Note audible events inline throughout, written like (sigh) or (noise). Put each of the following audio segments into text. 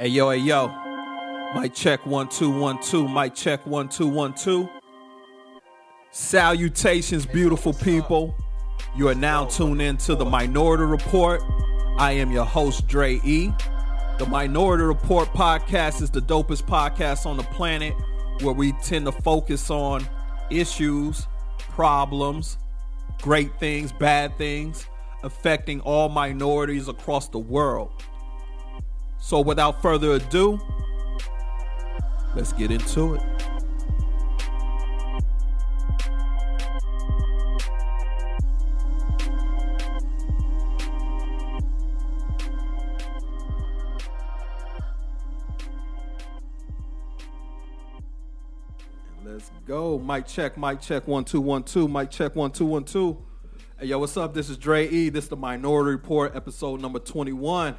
Hey yo, hey yo. Mic check one two one two. Mic check one two one two. Salutations, beautiful people. You are now tuned in to the Minority Report. I am your host, Dre E. The Minority Report podcast is the dopest podcast on the planet where we tend to focus on issues, problems, great things, bad things affecting all minorities across the world. So, without further ado, let's get into it. Let's go. Mic check, mic check, one, two, one, two. Mic check, one, two, one, two. Hey, yo, what's up? This is Dre E. This is the Minority Report, episode number 21.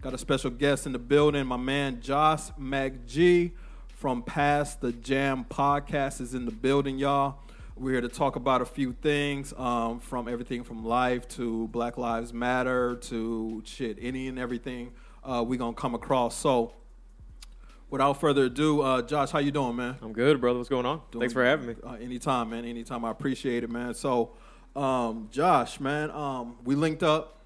Got a special guest in the building. My man Josh MacG from Pass the Jam podcast is in the building, y'all. We're here to talk about a few things, um, from everything from life to Black Lives Matter to shit, any and everything uh, we gonna come across. So, without further ado, uh, Josh, how you doing, man? I'm good, brother. What's going on? Doing- Thanks for having me. Uh, anytime, man. Anytime. I appreciate it, man. So, um, Josh, man, um, we linked up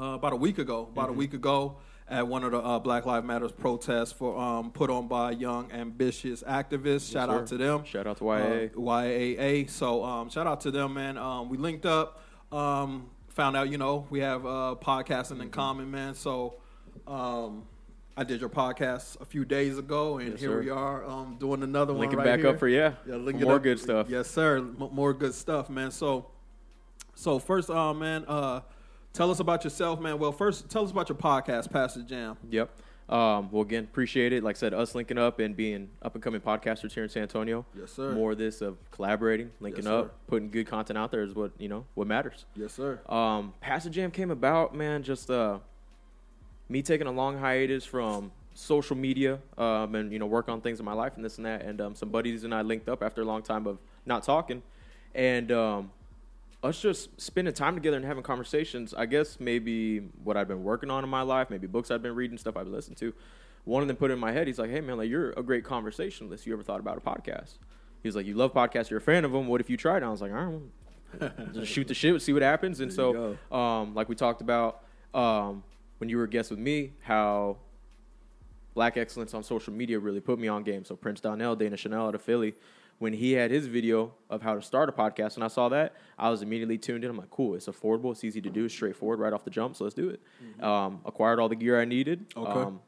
uh, about a week ago. About Mm-hmm. a week ago at one of the uh, Black Lives Matters protests for um, put on by young ambitious activists. shout out to them. Shout out to YAA. Uh, YAA. So um, shout out to them, man. Um, we linked up. Um, found out, you know, we have uh, podcasting Mm-hmm. in common, man. So. Um, I did your podcast a few days ago, and Yes, here sir. we are um, doing another one right back here. up for yeah, Yeah, link it more up. good stuff. Yes, sir. M- more good stuff, man. So, so first, uh, man, uh, tell us about yourself, man. Well, first, tell us about your podcast, Pass the Jam. Yep. Um, well, again, appreciate it. Like I said, us linking up and being up and coming podcasters here in San Antonio. Yes, sir. More of this of collaborating, linking Yes, up, putting good content out there is what you know what matters. Yes, sir. Um, Pass the Jam came about, man, just uh, me taking a long hiatus from social media um, and you know work on things in my life and this and that. And um, some buddies and I linked up after a long time of not talking, and um, us just spending time together and having conversations. I guess maybe what I've been working on in my life, maybe books I've been reading, stuff I've listened to. One of them put it in my head. He's like, "Hey man, like you're a great conversationalist. You ever thought about a podcast?" He was like, "You love podcasts. You're a fan of them. What if you tried?" And I was like, "All right." just shoot the shit, see what happens. And There so, um, like we talked about um, when you were a guest with me, how black excellence on social media really put me on game. So Prince Donnell, Dana Chanel out of Philly, when he had his video of how to start a podcast, and I saw that, I was immediately tuned in. I'm like, cool, it's affordable, it's easy to do, it's straightforward, right off the jump. So let's do it. Um, acquired all the gear I needed. Mm-hmm. Okay. Um,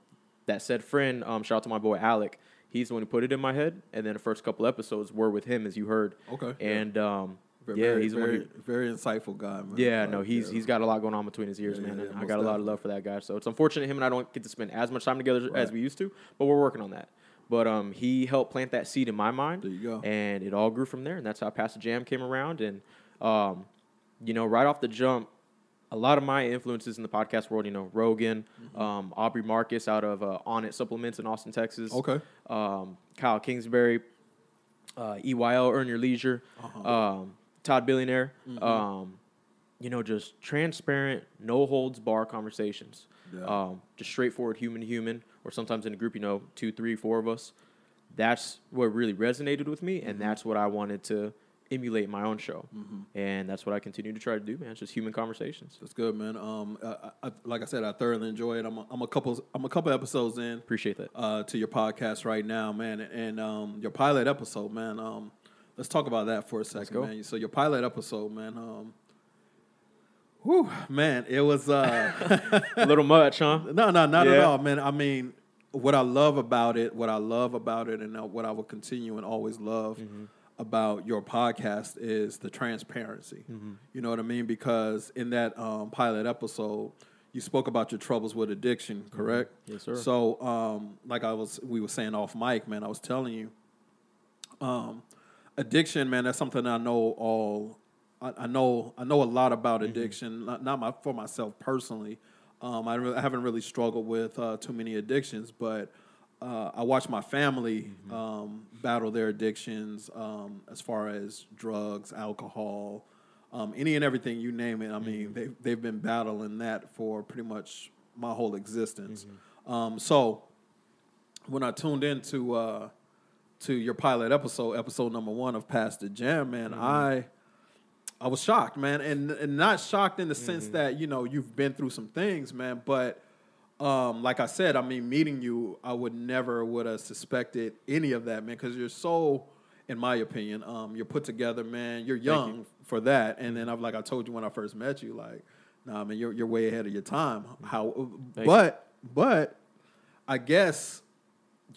that said friend, um, shout out to my boy Alec. He's the one who put it in my head, and then the first couple episodes were with him, as you heard. Okay. And um, Very, yeah, he's very, who, very insightful guy, man. yeah, Like, no, he's yeah. he's got a lot going on between his ears, Yeah, man, yeah, and I got a lot of love for that guy. So it's unfortunate him and I don't get to spend as much time together Right. as we used to, but we're working on that. But um, he helped plant that seed in my mind, There you go. and it all grew from there, and that's how Pass the Jam came around. And um, you know, right off the jump, a lot of my influences in the podcast world, you know, Rogan, Mm-hmm. um, Aubrey Marcus out of uh, Onnit Supplements in Austin, Texas. Okay. Um, Kyle Kingsbury, uh, EYL, Earn Your Leisure, Uh-huh. um, Tom Bilyeu. Mm-hmm. You know, just transparent, no holds bar conversations. Yeah. Um, just straightforward human to human, or sometimes in a group, you know, two, three, four of us. That's what really resonated with me, Mm-hmm. and that's what I wanted to emulate my own show. And that's what I continue to try to do, man. It's just human conversations. That's good, man. Um, I, I, like I said, I thoroughly enjoy it. I'm a, I'm a couple I'm a couple episodes in. Appreciate that. uh, to your podcast right now, man, and um, your pilot episode, man. Um, let's talk about that for a second, man. So your pilot episode, man. Um, whew, man, it was uh, (laughs) a little much, huh? no, no, not at all, man. I mean, what I love about it, what I love about it, and uh, what I will continue and always love Mm-hmm. about your podcast is the transparency. Mm-hmm. You know what I mean? Because in that um, pilot episode, you spoke about your troubles with addiction, correct? Mm-hmm. Yes, sir. So, um, like I was, we were saying off mic, man. I was telling you, um, addiction, man. That's something I know all. I, I know. I know a lot about Mm-hmm. addiction. Not, not my for myself personally. Um, I, really, I haven't really struggled with uh, too many addictions, but uh, I watch my family Mm-hmm. um, battle their addictions um, as far as drugs, alcohol, um, any and everything you name it. I mean, Mm-hmm. they've they've been battling that for pretty much my whole existence. Mm-hmm. Um, so when I tuned into uh, to your pilot episode, episode number one of Pass the Jam, man, I I was shocked, man, and and not shocked in the sense that you know you've been through some things, man, but um, like I said, I mean, meeting you, I would never would have suspected any of that, man, because you're so, in my opinion, um, you're put together, man. You're young for that, and then I've like I told you when I first met you, like, nah, man, you're you're way ahead of your time. How, Thank but but I guess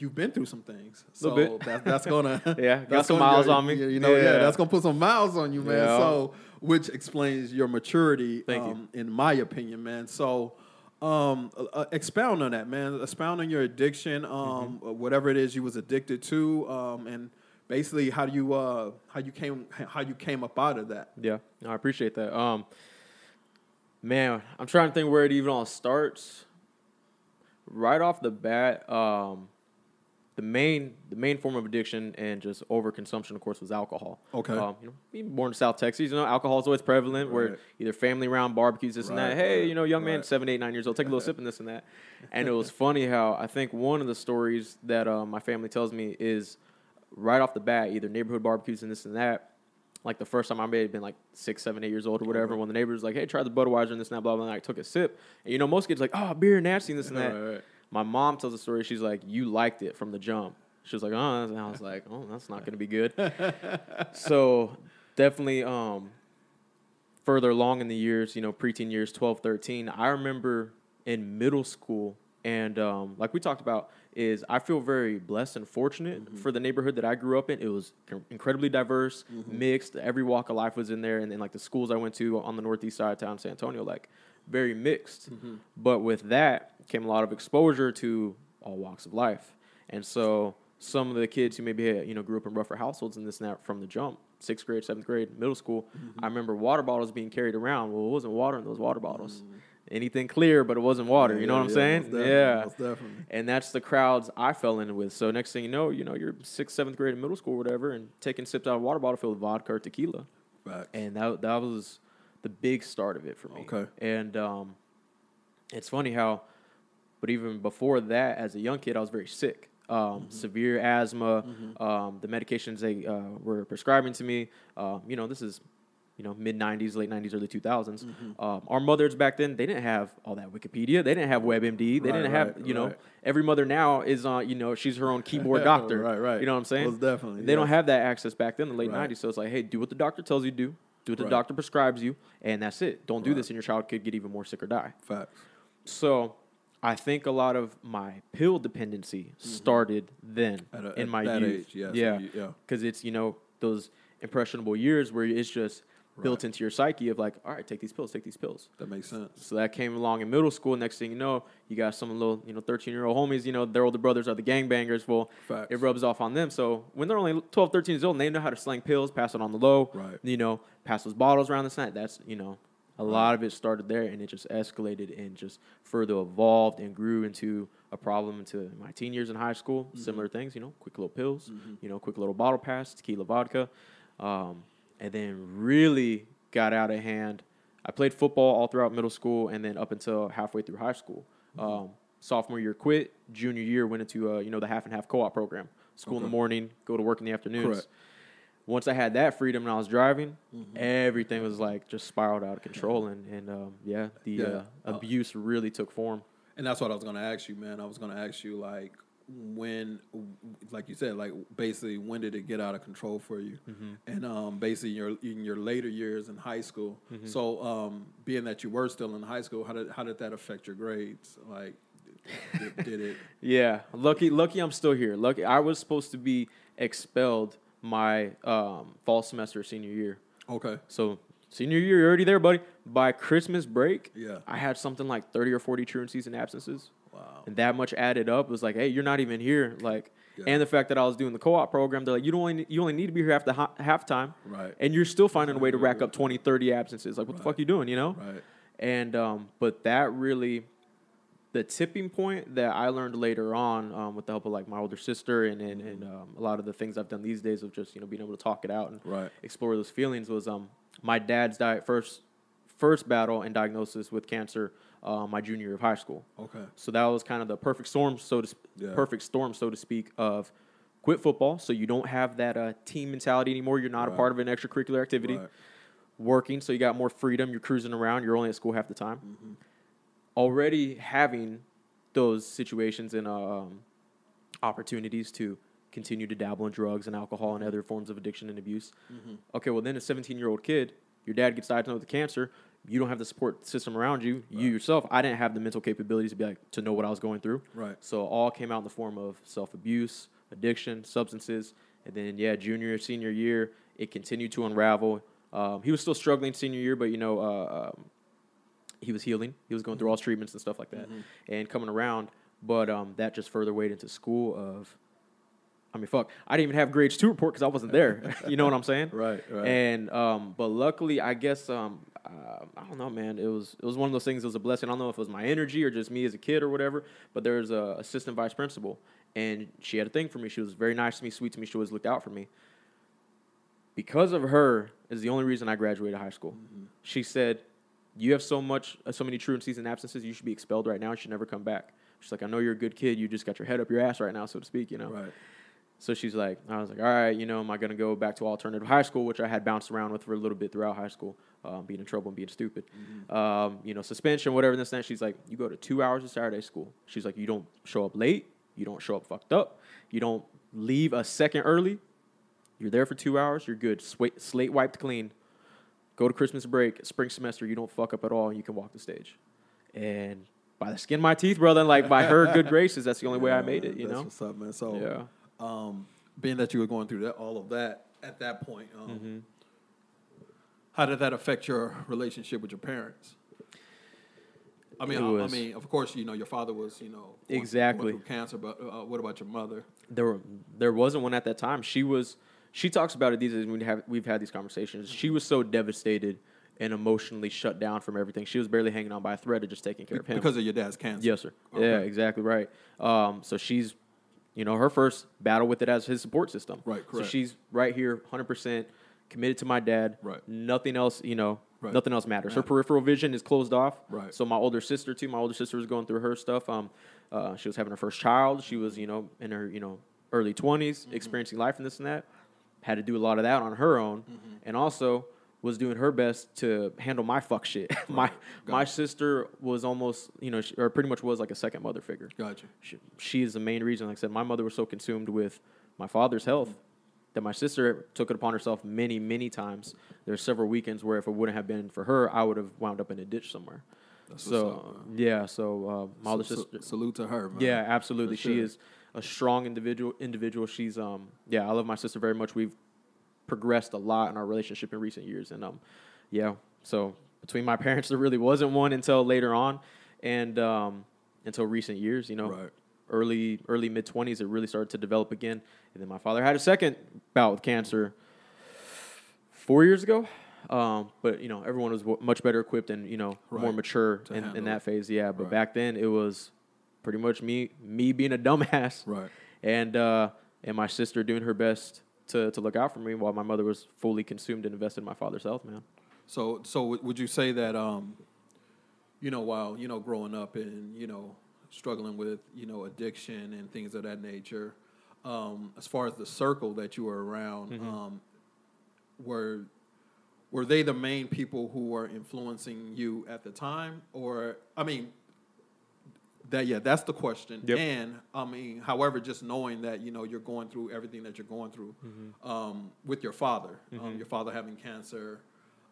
you've been through some things, so. That, that's gonna (laughs) Yeah, got some gonna- miles on me. You know, yeah. Yeah. that's gonna put some miles on you, man. Yeah. So which explains your maturity, Thank you. um, in my opinion, man. So. Um, uh, uh, expound on that, man. Expound on your addiction, um, Mm-hmm. uh, whatever it is you was addicted to, um, and basically how do you uh, how you came how you came up out of that. Yeah, I appreciate that. Um, man, I'm trying to think where it even all starts. Right off the bat, um, the main the main form of addiction and just overconsumption, of course, was alcohol. Okay. Um, you know, being born in South Texas, you know, alcohol is always prevalent. Where either family around barbecues, this and that. Hey, right, you know, young man, right. seven, eight, nine years old, take a little sip and this and that. And it was (laughs) funny how I think one of the stories that uh, my family tells me is right off the bat, either neighborhood barbecues and this and that. Like the first time I may have been like six, seven, eight years old or whatever. When the neighbors like, "Hey, try the Budweiser and this and that," blah blah. blah. And I took a sip, and you know, most kids like, "Oh, beer nasty and this and that." My mom tells a story. She's like, "You liked it from the jump." She was like, "Oh," and I was like, "Oh, that's not gonna be good." (laughs) so definitely, um, further along in the years, you know, preteen years, 12, 13, I remember in middle school, and um, like we talked about, is I feel very blessed and fortunate for the neighborhood that I grew up in. It was incredibly diverse, mixed. Every walk of life was in there, and then like the schools I went to on the northeast side of town, San Antonio, like very mixed. Mm-hmm. But with that came a lot of exposure to all walks of life, and so some of the kids who maybe had, you know grew up in rougher households and this and that from the jump, sixth grade, seventh grade, middle school. Mm-hmm. I remember water bottles being carried around. Well, it wasn't water in those water bottles. Mm-hmm. Anything clear, but it wasn't water. you know Yeah, what I'm saying? Yeah. definitely. And that's the crowds I fell in with. So next thing you know, you know, you're sixth, seventh grade in middle school or whatever, and taking sips out of a water bottle filled with vodka or tequila. Facts. And that that was the big start of it for me. Okay. And um, it's funny how, but even before that, as a young kid, I was very sick. Um, Mm-hmm. Severe asthma. Um, the medications they uh, were prescribing to me. Uh, you know, this is. You know, mid '90s, late '90s, early 2000s. Mm-hmm. Um, our mothers back then, they didn't have all that Wikipedia. They didn't have WebMD. They Right, didn't have, right, you know, right. every mother now is on. You know, she's her own (laughs) keyboard doctor. Right, right. You know what I'm saying? Most definitely, They don't have that access back then in the late Right. '90s. So it's like, hey, do what the doctor tells you to do. Do what the Right. doctor prescribes you, and that's it. Don't do this, and your child could get even more sick or die. Facts. So, I think a lot of my pill dependency started then Mm-hmm. At a- in at my that youth. age, yeah, yeah, you- yeah. because it's you know those impressionable years where it's just built into your psyche of like, all right, take these pills, take these pills. That makes sense. So that came along in middle school. Next thing you know, you got some little, you know, 13 year old homies, you know, their older brothers are the gangbangers. Well, Facts. it rubs off on them. So when they're only 12, 13 years old and they know how to slang pills, pass it on the low, Right. you know, pass those bottles around the night, that's, you know, a lot of it started there and it just escalated and just further evolved and grew into a problem into my teen years in high school. Mm-hmm. Similar things, you know, quick little pills, you know, quick little bottle pass, tequila vodka. Um, and then really got out of hand. I played football all throughout middle school and then up until halfway through high school. Mm-hmm. Um, sophomore year quit. Junior year went into uh, you know the half and half co-op program. School in the morning, go to work in the afternoons. Correct. Once I had that freedom and I was driving, Mm-hmm. everything was like just spiraled out of control and and um, yeah, the Yeah. Uh, Uh, abuse really took form. And that's what I was gonna ask you, man. I was gonna ask you like when, like you said, like basically when did it get out of control for you? Mm-hmm. And um, basically in your in your later years in high school. Mm-hmm. So um, being that you were still in high school, how did how did that affect your grades? Like, did, did it? (laughs) Yeah, lucky, lucky I'm still here. Lucky I was supposed to be expelled my um, fall semester senior year. Okay. So senior year, you're already there, buddy. By Christmas break, Yeah. I had something like 30 or 40 truancies and absences. Wow. And that much added up. Was like, hey, you're not even here. Like, Yeah. and the fact that I was doing the co-op program, they're like, you don't only you only need to be here half the ha- half time, Right. and you're still finding a way to rack up 20, 30 absences. Like, what the Right. fuck you doing? You know? Right. And um, but that really, the tipping point that I learned later on, um, with the help of like my older sister and and, and um, a lot of the things I've done these days of just you know being able to talk it out and Right. explore those feelings was um my dad's diet first first battle and diagnosis with cancer uh, my junior year of high school. Okay. So that was kind of the perfect storm, so to sp- Yeah. perfect storm, so to speak, of quit football. So you don't have that uh, team mentality anymore. You're not a part of an extracurricular activity. Right. Working, so you got more freedom. You're cruising around. You're only at school half the time. Mm-hmm. Already having those situations and um, opportunities to continue to dabble in drugs and alcohol and other forms of addiction and abuse. Mm-hmm. Okay, well then a 17 year old kid, your dad gets diagnosed with cancer. You don't have the support system around you. You yourself, I didn't have the mental capabilities to be like to know what I was going through. Right. So it all came out in the form of self abuse, addiction, substances, and then yeah, junior, senior year, it continued to unravel. Um, he was still struggling senior year, but you know, uh, um, he was healing. He was going through all treatments and stuff like that, and coming around. But um, that just further weighed into school. Of, I mean, fuck, I didn't even have grades two report because I wasn't there. (laughs) you know what I'm saying? (laughs) Right, right. And um, but luckily, I guess um, uh, I don't know, man. It was it was one of those things. It was a blessing. I don't know if it was my energy or just me as a kid or whatever. But there was a assistant vice principal, and she had a thing for me. She was very nice to me, sweet to me. She always looked out for me. Because of her is the only reason I graduated high school. Mm-hmm. She said, "You have so much, uh, so many truancies and absences. You should be expelled right now. You should never come back." She's like, "I know you're a good kid. You just got your head up your ass right now, so to speak. You know." Right. So she's like, I was like, all right, you know, am I going to go back to alternative high school, which I had bounced around with for a little bit throughout high school, um, being in trouble and being stupid. Um, you know, suspension, whatever, and this and that. She's like, you go to two hours of Saturday school. She's like, you don't show up late. You don't show up fucked up. You don't leave a second early. You're there for two hours. You're good. Swa- slate wiped clean. Go to Christmas break, spring semester. You don't fuck up at all. And you can walk the stage. And by the skin of my teeth, brother, like by her good (laughs) graces, that's the only way I made it. You That's know. what's up, man. So, Yeah. Um, being that you were going through that, all of that at that point, um, Mm-hmm. how did that affect your relationship with your parents? I mean, I, I mean, of course, you know, your father was, you know, Exactly. through cancer, but uh, what about your mother? there were, there wasn't one at that time. She was she talks about it these days we have we've had these conversations. She was so devastated and emotionally shut down from everything. She was barely hanging on by a thread of just taking care of him. Because of your dad's cancer. yes, sir. Yeah, exactly right. Um, so she's you know her first battle with it as his support system. Right, correct. So she's right here, hundred percent committed to my dad. Right. Nothing else, you know. Right. Nothing else matters. Her peripheral vision is closed off. Right. So my older sister too. My older sister was going through her stuff. Um, uh, she was having her first child. She was, you know, in her, you know, early 20s Mm-hmm. experiencing life and this and that. Had to do a lot of that on her own, Mm-hmm. and also was doing her best to handle my fuck shit. (laughs) my my sister was almost, you know, she, or pretty much was like a second mother figure. Gotcha. She, she is the main reason. Like I said, my mother was so consumed with my father's health that my sister took it upon herself many, many times. There's several weekends where if it wouldn't have been for her, I would have wound up in a ditch somewhere. That's so up, yeah, so uh, my Sa- sa- sister. salute to her, man. Yeah, absolutely. For She is a strong individual. Individual. She's um. Yeah, I love my sister very much. We've progressed a lot in our relationship in recent years, and um, yeah. So between my (laughs) parents, there really wasn't one until later on, and um, until recent years. You know, Right. early early mid twenties, it really started to develop again. And then my father had a second bout with cancer four years ago. Um, but you know, everyone was w- much better equipped and you know more mature in, in that phase. Yeah, but Right. back then it was pretty much me me being a (laughs) dumbass, Right. and uh, and my sister doing her best to to look out for me while my mother was fully consumed and invested in my father's health. Man, So, so would you say that, um, you know, while you know growing up and you know struggling with you know addiction and things of that nature, um, as far as the circle that you were around, Mm-hmm. um, were were they the main people who were influencing you at the time, or I mean, that yeah, that's the question. Yep. And I mean, however, just knowing that you know you're going through everything that you're going through Mm-hmm. um, with your father, um, your father having cancer,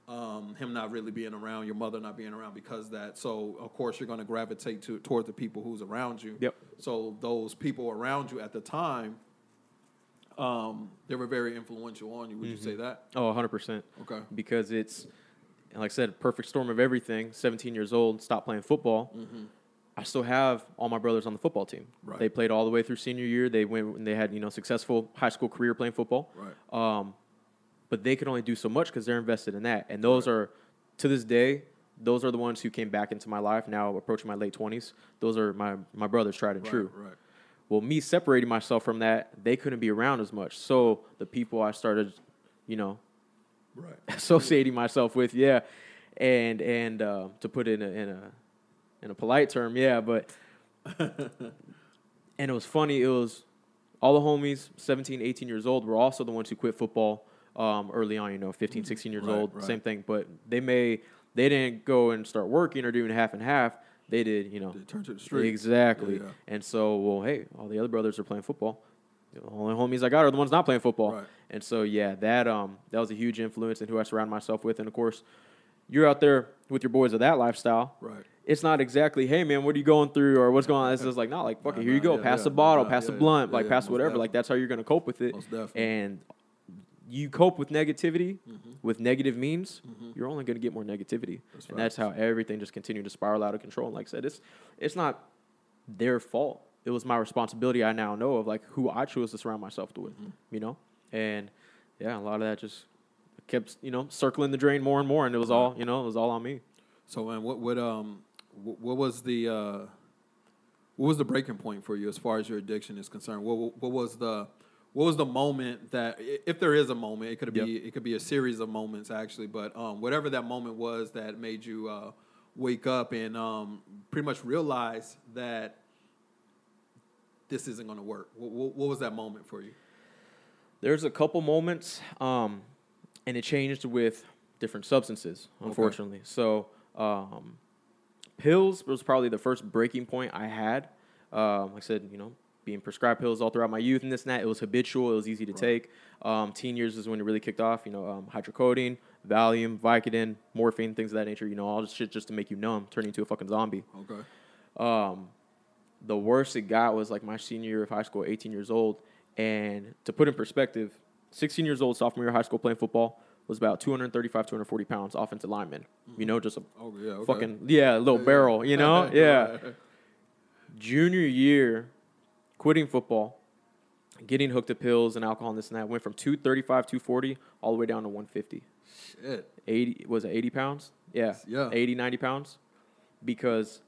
um, him not really being around, your mother not being around because that. So of course you're going to gravitate to towards the people who's around you. Yep. So those people around you at the time, um, they were very influential on you. Would you say that? oh, 100 percent. Okay. because it's like I said, perfect storm of everything. 17 years old, stopped playing football. I still have all my brothers on the football team. Right. They played all the way through senior year. They went and they had you know successful high school career playing football. Right. Um, but they could only do so much because they're invested in that. And those are, to this day, those are the ones who came back into my life. Now approaching my late 20s. Those are my my brothers, tried and Right, true. Right. Well, me separating myself from that, they couldn't be around as much. So the people I started, you know, Right. (laughs) associating myself with, yeah, and and uh, to put it in a, in a in a polite term, yeah, but (laughs) and it was funny. It was all the homies, 17, 18 years old, were also the ones who quit football um, early on. You know, 15, 16 years Right, old, right. same thing. But they may they didn't go and start working or doing half and half. They did, you know, They turn to the street. exactly. Yeah, yeah. And so, well, hey, all the other brothers are playing football. The only homies I got are the ones not playing football. Right. And so, yeah, that um that was a huge influence in who I surround myself with. And of course, you're out there with your boys of that lifestyle. Right. It's not exactly, hey man, what are you going through or what's going on? It's just like, not like, fuck Nah, it, here you go, yeah, pass yeah, the bottle, nah, pass the yeah, blunt, yeah, like pass whatever. Like that's how you're gonna cope with it. Most definitely. And you cope with negativity Mm-hmm. with negative means, you're only gonna get more negativity. That's and that's how everything just continued to spiral out of control. And like I said, it's it's not their fault. It was my responsibility. I now know of like who I chose to surround myself with, Mm-hmm. you know, and yeah, a lot of that just kept you know circling the drain more and more, and it was all you know it was all on me. So, man, what what um what, was the uh, what was the breaking point for you as far as your addiction is concerned? What what, was the what was the moment that if there is a moment, it could be Yep. it could be a series of moments actually, but um, whatever that moment was that made you uh, wake up and um, pretty much realize that this isn't going to work. What, what, what was that moment for you? There's a couple moments, um, and it changed with different substances, unfortunately. So, um, pills was probably the first breaking point I had. Um, like I said, you know, being prescribed pills all throughout my youth and this and that. It was habitual. It was easy to take. Um, teen years is when it really kicked off. You know, um, hydrocodone, Valium, Vicodin, morphine, things of that nature. You know, all this shit just to make you numb, turn you into a fucking zombie. Okay. Um, the worst it got was like my senior year of high school, 18 years old. And to put in perspective, 16 years old, sophomore year of high school, playing football, was about 235, 240 pounds, offensive lineman. You know, just a Oh yeah. Okay. fucking, yeah, little Yeah, barrel, you know? (laughs) yeah. Junior year, quitting football, getting hooked to pills and alcohol and this and that, went from 235, 240, all the way down to 150. Shit. 80 was it 80 pounds yeah Yeah. 80 90 pounds because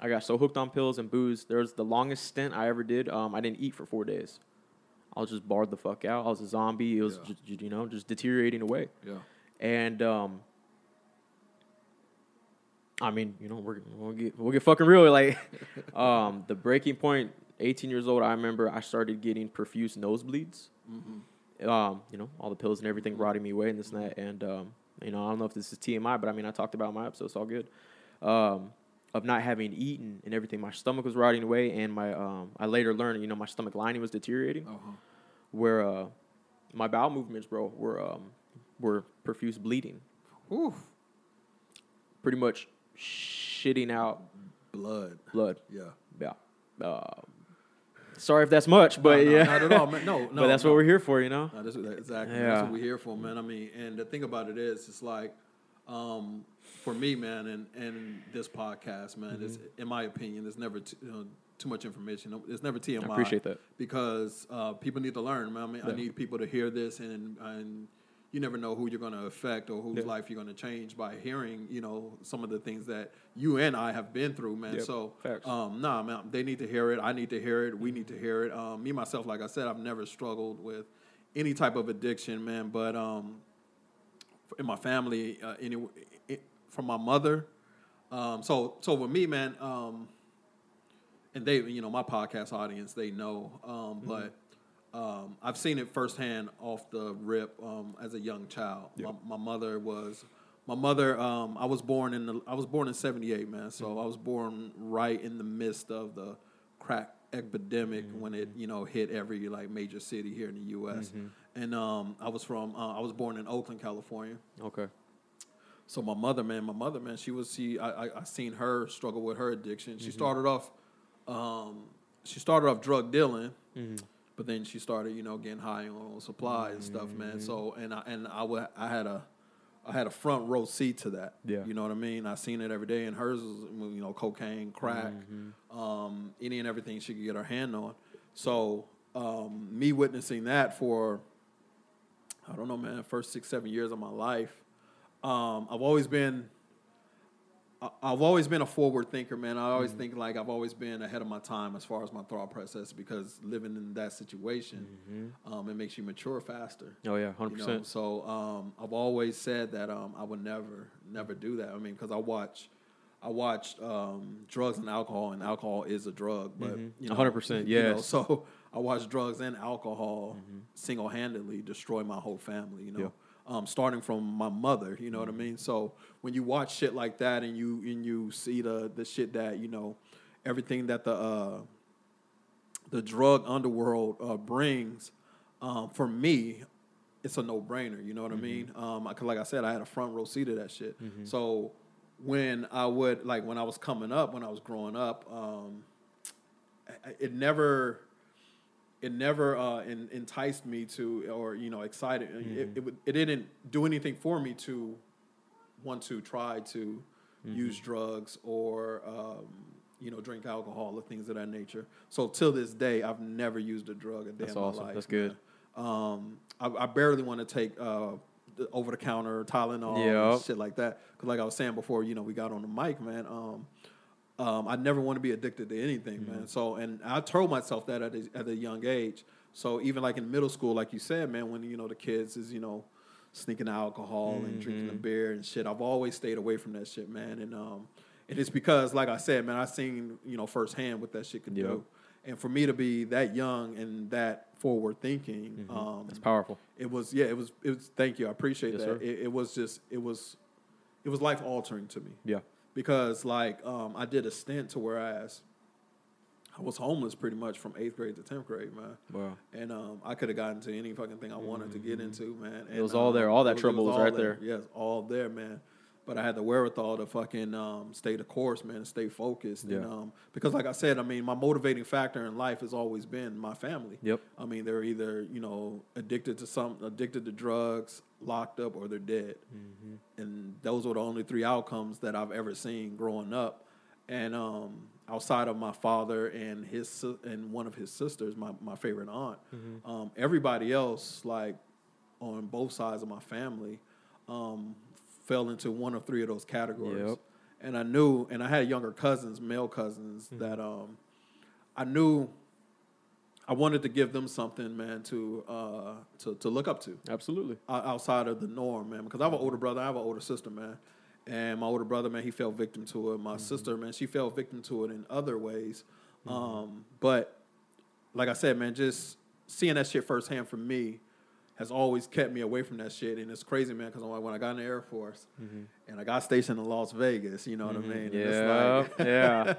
i got so hooked on pills and booze there was the longest stint i ever did um, i didn't eat for four days i was just barred the fuck out i was a zombie it was Yeah. ju- you know just deteriorating away Yeah. and um, I mean, you know, we're, we'll get we'll get fucking real. Like, (laughs) um, the breaking point. 18 years old, I remember I started getting profuse nosebleeds. Um, you know, all the pills and everything rotting me away and this and that. And um, you know, I don't know if this is TMI, but I mean, I talked about my episode. It's all good. Um, of not having eaten and everything, my stomach was rotting away, and my um, I later learned, you know, my stomach lining was deteriorating Uh-huh. Where uh, my bowel movements, bro, were um, were profuse bleeding, Oof. pretty much shitting out Blood. blood. Yeah. Yeah. Uh, sorry if that's much, but No, no, yeah, Not at all, man. No, (laughs) no. but that's no. what we're here for, you know. No, that's what, exactly. Yeah. That's what we're here for, man. I mean, and the thing about it is, it's like, um, for me, man, and and this podcast, man, is Mm-hmm. in my opinion, there's never t- you know, too much information. It's never TMI. I appreciate that. because uh, people need to learn. Man. I mean, I need people to hear this, and and you never know who you're going to affect or whose Yeah. life you're going to change by hearing, you know, some of the things that you and I have been through, man. Yep. So, Facts. um, nah, man, they need to hear it. I need to hear it. We need to hear it. Um, me myself, like I said, I've never struggled with any type of addiction, man. But um, in my family, uh, any, it, from my mother. Um, so, so with me, man, um, and they, you know, my podcast audience, they know. Um, But um, I've seen it firsthand off the rip um, as a young child. My, my mother was, my mother. Um, I was born in the, I was born in '78, man. So I was born right in the midst of the crack epidemic when it, you know, hit every like major city here in the U.S. And um, I was from, uh, I was born in Oakland, California. Okay. So my mother, man, my mother, man, she was she. I I, I seen her struggle with her addiction. Mm-hmm. She started off, um, she started off drug dealing, Mm-hmm. but then she started, you know, getting high on supply and stuff, Mm-hmm. man. So and I and I had a, I had a front row seat to that. Yeah. you know what I mean. I seen it every day, and hers was, you know, cocaine, crack, Mm-hmm. um, any and everything she could get her hand on. So um, me witnessing that for, I don't know, man, first six seven years of my life. Um, I've always been, I- I've always been a forward thinker, man. I always think like I've always been ahead of my time as far as my thought process because living in that situation, um, it makes you mature faster. Oh yeah, hundred You know, percent. so um, I've always said that um, I would never, never do that. I mean, because I watch, I watched um, drugs and alcohol, and alcohol is a drug, but Mhm. you know, 100%, you know, so (laughs) I watched drugs and alcohol single handedly destroy my whole family. You know, Yeah. Um, starting from my mother. You know what I mean? So when you watch shit like that, and you and you see the the shit that you know, everything that the uh, the drug underworld uh, brings, um, for me, it's a no brainer. You know what I mean? Um, I- like I said, I had a front row seat of that shit. So when I would like when I was coming up, when I was growing up, um, it never. It never uh, en- enticed me to, or you know, excited. It, it, it didn't do anything for me to want to try to use drugs or um, you know drink alcohol or things of that nature. So till this day, I've never used a drug a day That's in my awesome. life. That's good. Um, I, I barely want to take uh, over the counter Tylenol Yep. and shit like that. Because like I was saying before, you know, we got on the mic, man. Um, um, I never want to be addicted to anything, Mm-hmm. man. So, and I told myself that at a, at a young age. So even like in middle school, like you said, man, when you know the kids is you know sneaking alcohol and drinking the Mm-hmm. beer and shit, I've always stayed away from that shit, man. And um, and it's because, like I said, man, I seen you know firsthand what that shit could Yep. do. And for me to be that young and that forward thinking, um, Mm-hmm. That's powerful. it was yeah, it was it was. Thank you, I appreciate Yes, that. It, it was just it was it was life altering to me Yeah. Because like um, I did a stint to where I was homeless pretty much from eighth grade to tenth grade, man. Wow. And um, I could have gotten to any fucking thing I wanted to get into, man. And, Mm-hmm. was all um, there. All that it was- it trouble was all right there. Yes, all there, man. But I had the wherewithal to fucking um, stay the course, man, and stay focused. And, um, because, like I said, I mean, my motivating factor in life has always been my family. Yep. I mean, they're either you know addicted to some, addicted to drugs, locked up, or they're dead. Mm-hmm. And those were the only three outcomes that I've ever seen growing up. And um, outside of my father and his and one of his sisters, my, my favorite aunt, Mm-hmm. um, everybody else, like on both sides of my family, um, fell into one of three of those categories. Yep. And I knew, and I had younger cousins, male cousins, that um, I knew I wanted to give them something, man, to uh, to to look up to Absolutely. outside of the norm, man. Because I have an older brother, I have an older sister, man. And my older brother, man, he fell victim to it. My sister, man, she fell victim to it in other ways. Um, but like I said, man, just seeing that shit firsthand for me has always kept me away from that shit. And it's crazy, man, because when I got in the Air Force and I got stationed in Las Vegas, you know what I mean? (laughs) Yeah. like- (laughs) yeah.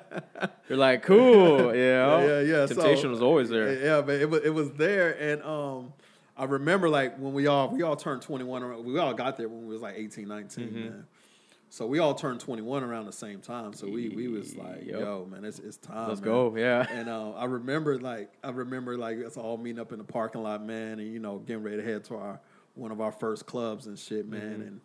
You're like, cool. Yeah. yeah, yeah. Temptation so, was always there. Yeah, but it was it was there, and um, I remember like when we all we all turned twenty one. We all got there when we was like 18, 19, Mm-hmm. man. So we all turned twenty one around the same time. So we we was like, Yep. yo, man, it's it's time. Let's man. go. Yeah. (laughs) And uh, I remember like I remember like us all meeting up in the parking lot, man, and you know getting ready to head to our one of our first clubs and shit, man, Mm-hmm. and.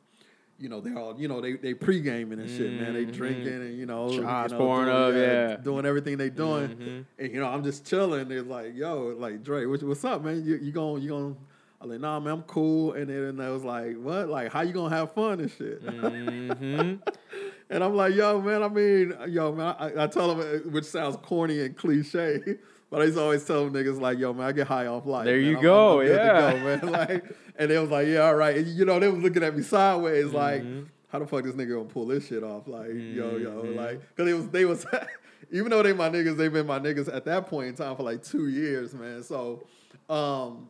You know they all, you know they they pre gaming and shit, man. They drinking and you know, Mm-hmm. Shots you know, pouring doing, up, yeah. doing everything they doing. Mhm. And you know, I'm just chilling. They're like, "Yo, like Dre, what, what's up, man? You you going you going?" I'm like, "Nah, man, I'm cool." And then I was like, "What? Like, how you gonna have fun and shit?" hmm (laughs) and I'm like, "Yo, man, I mean, yo, man, I, I tell them, uh, which sounds corny and cliche." (laughs) But I used to always tell them niggas like, "Yo, man, I get high off life." There man. you I'm- go, I'm yeah. go, man. (laughs) Like, and they was like, "Yeah, all right." And, you know, they was looking at me sideways, like, Mm-hmm. "How the fuck this nigga gonna pull this shit off?" Like, yo, yo, Mhm. like, because it was they was. Even though they my niggas, they've been my niggas at that point in time for like two years, man. So, um,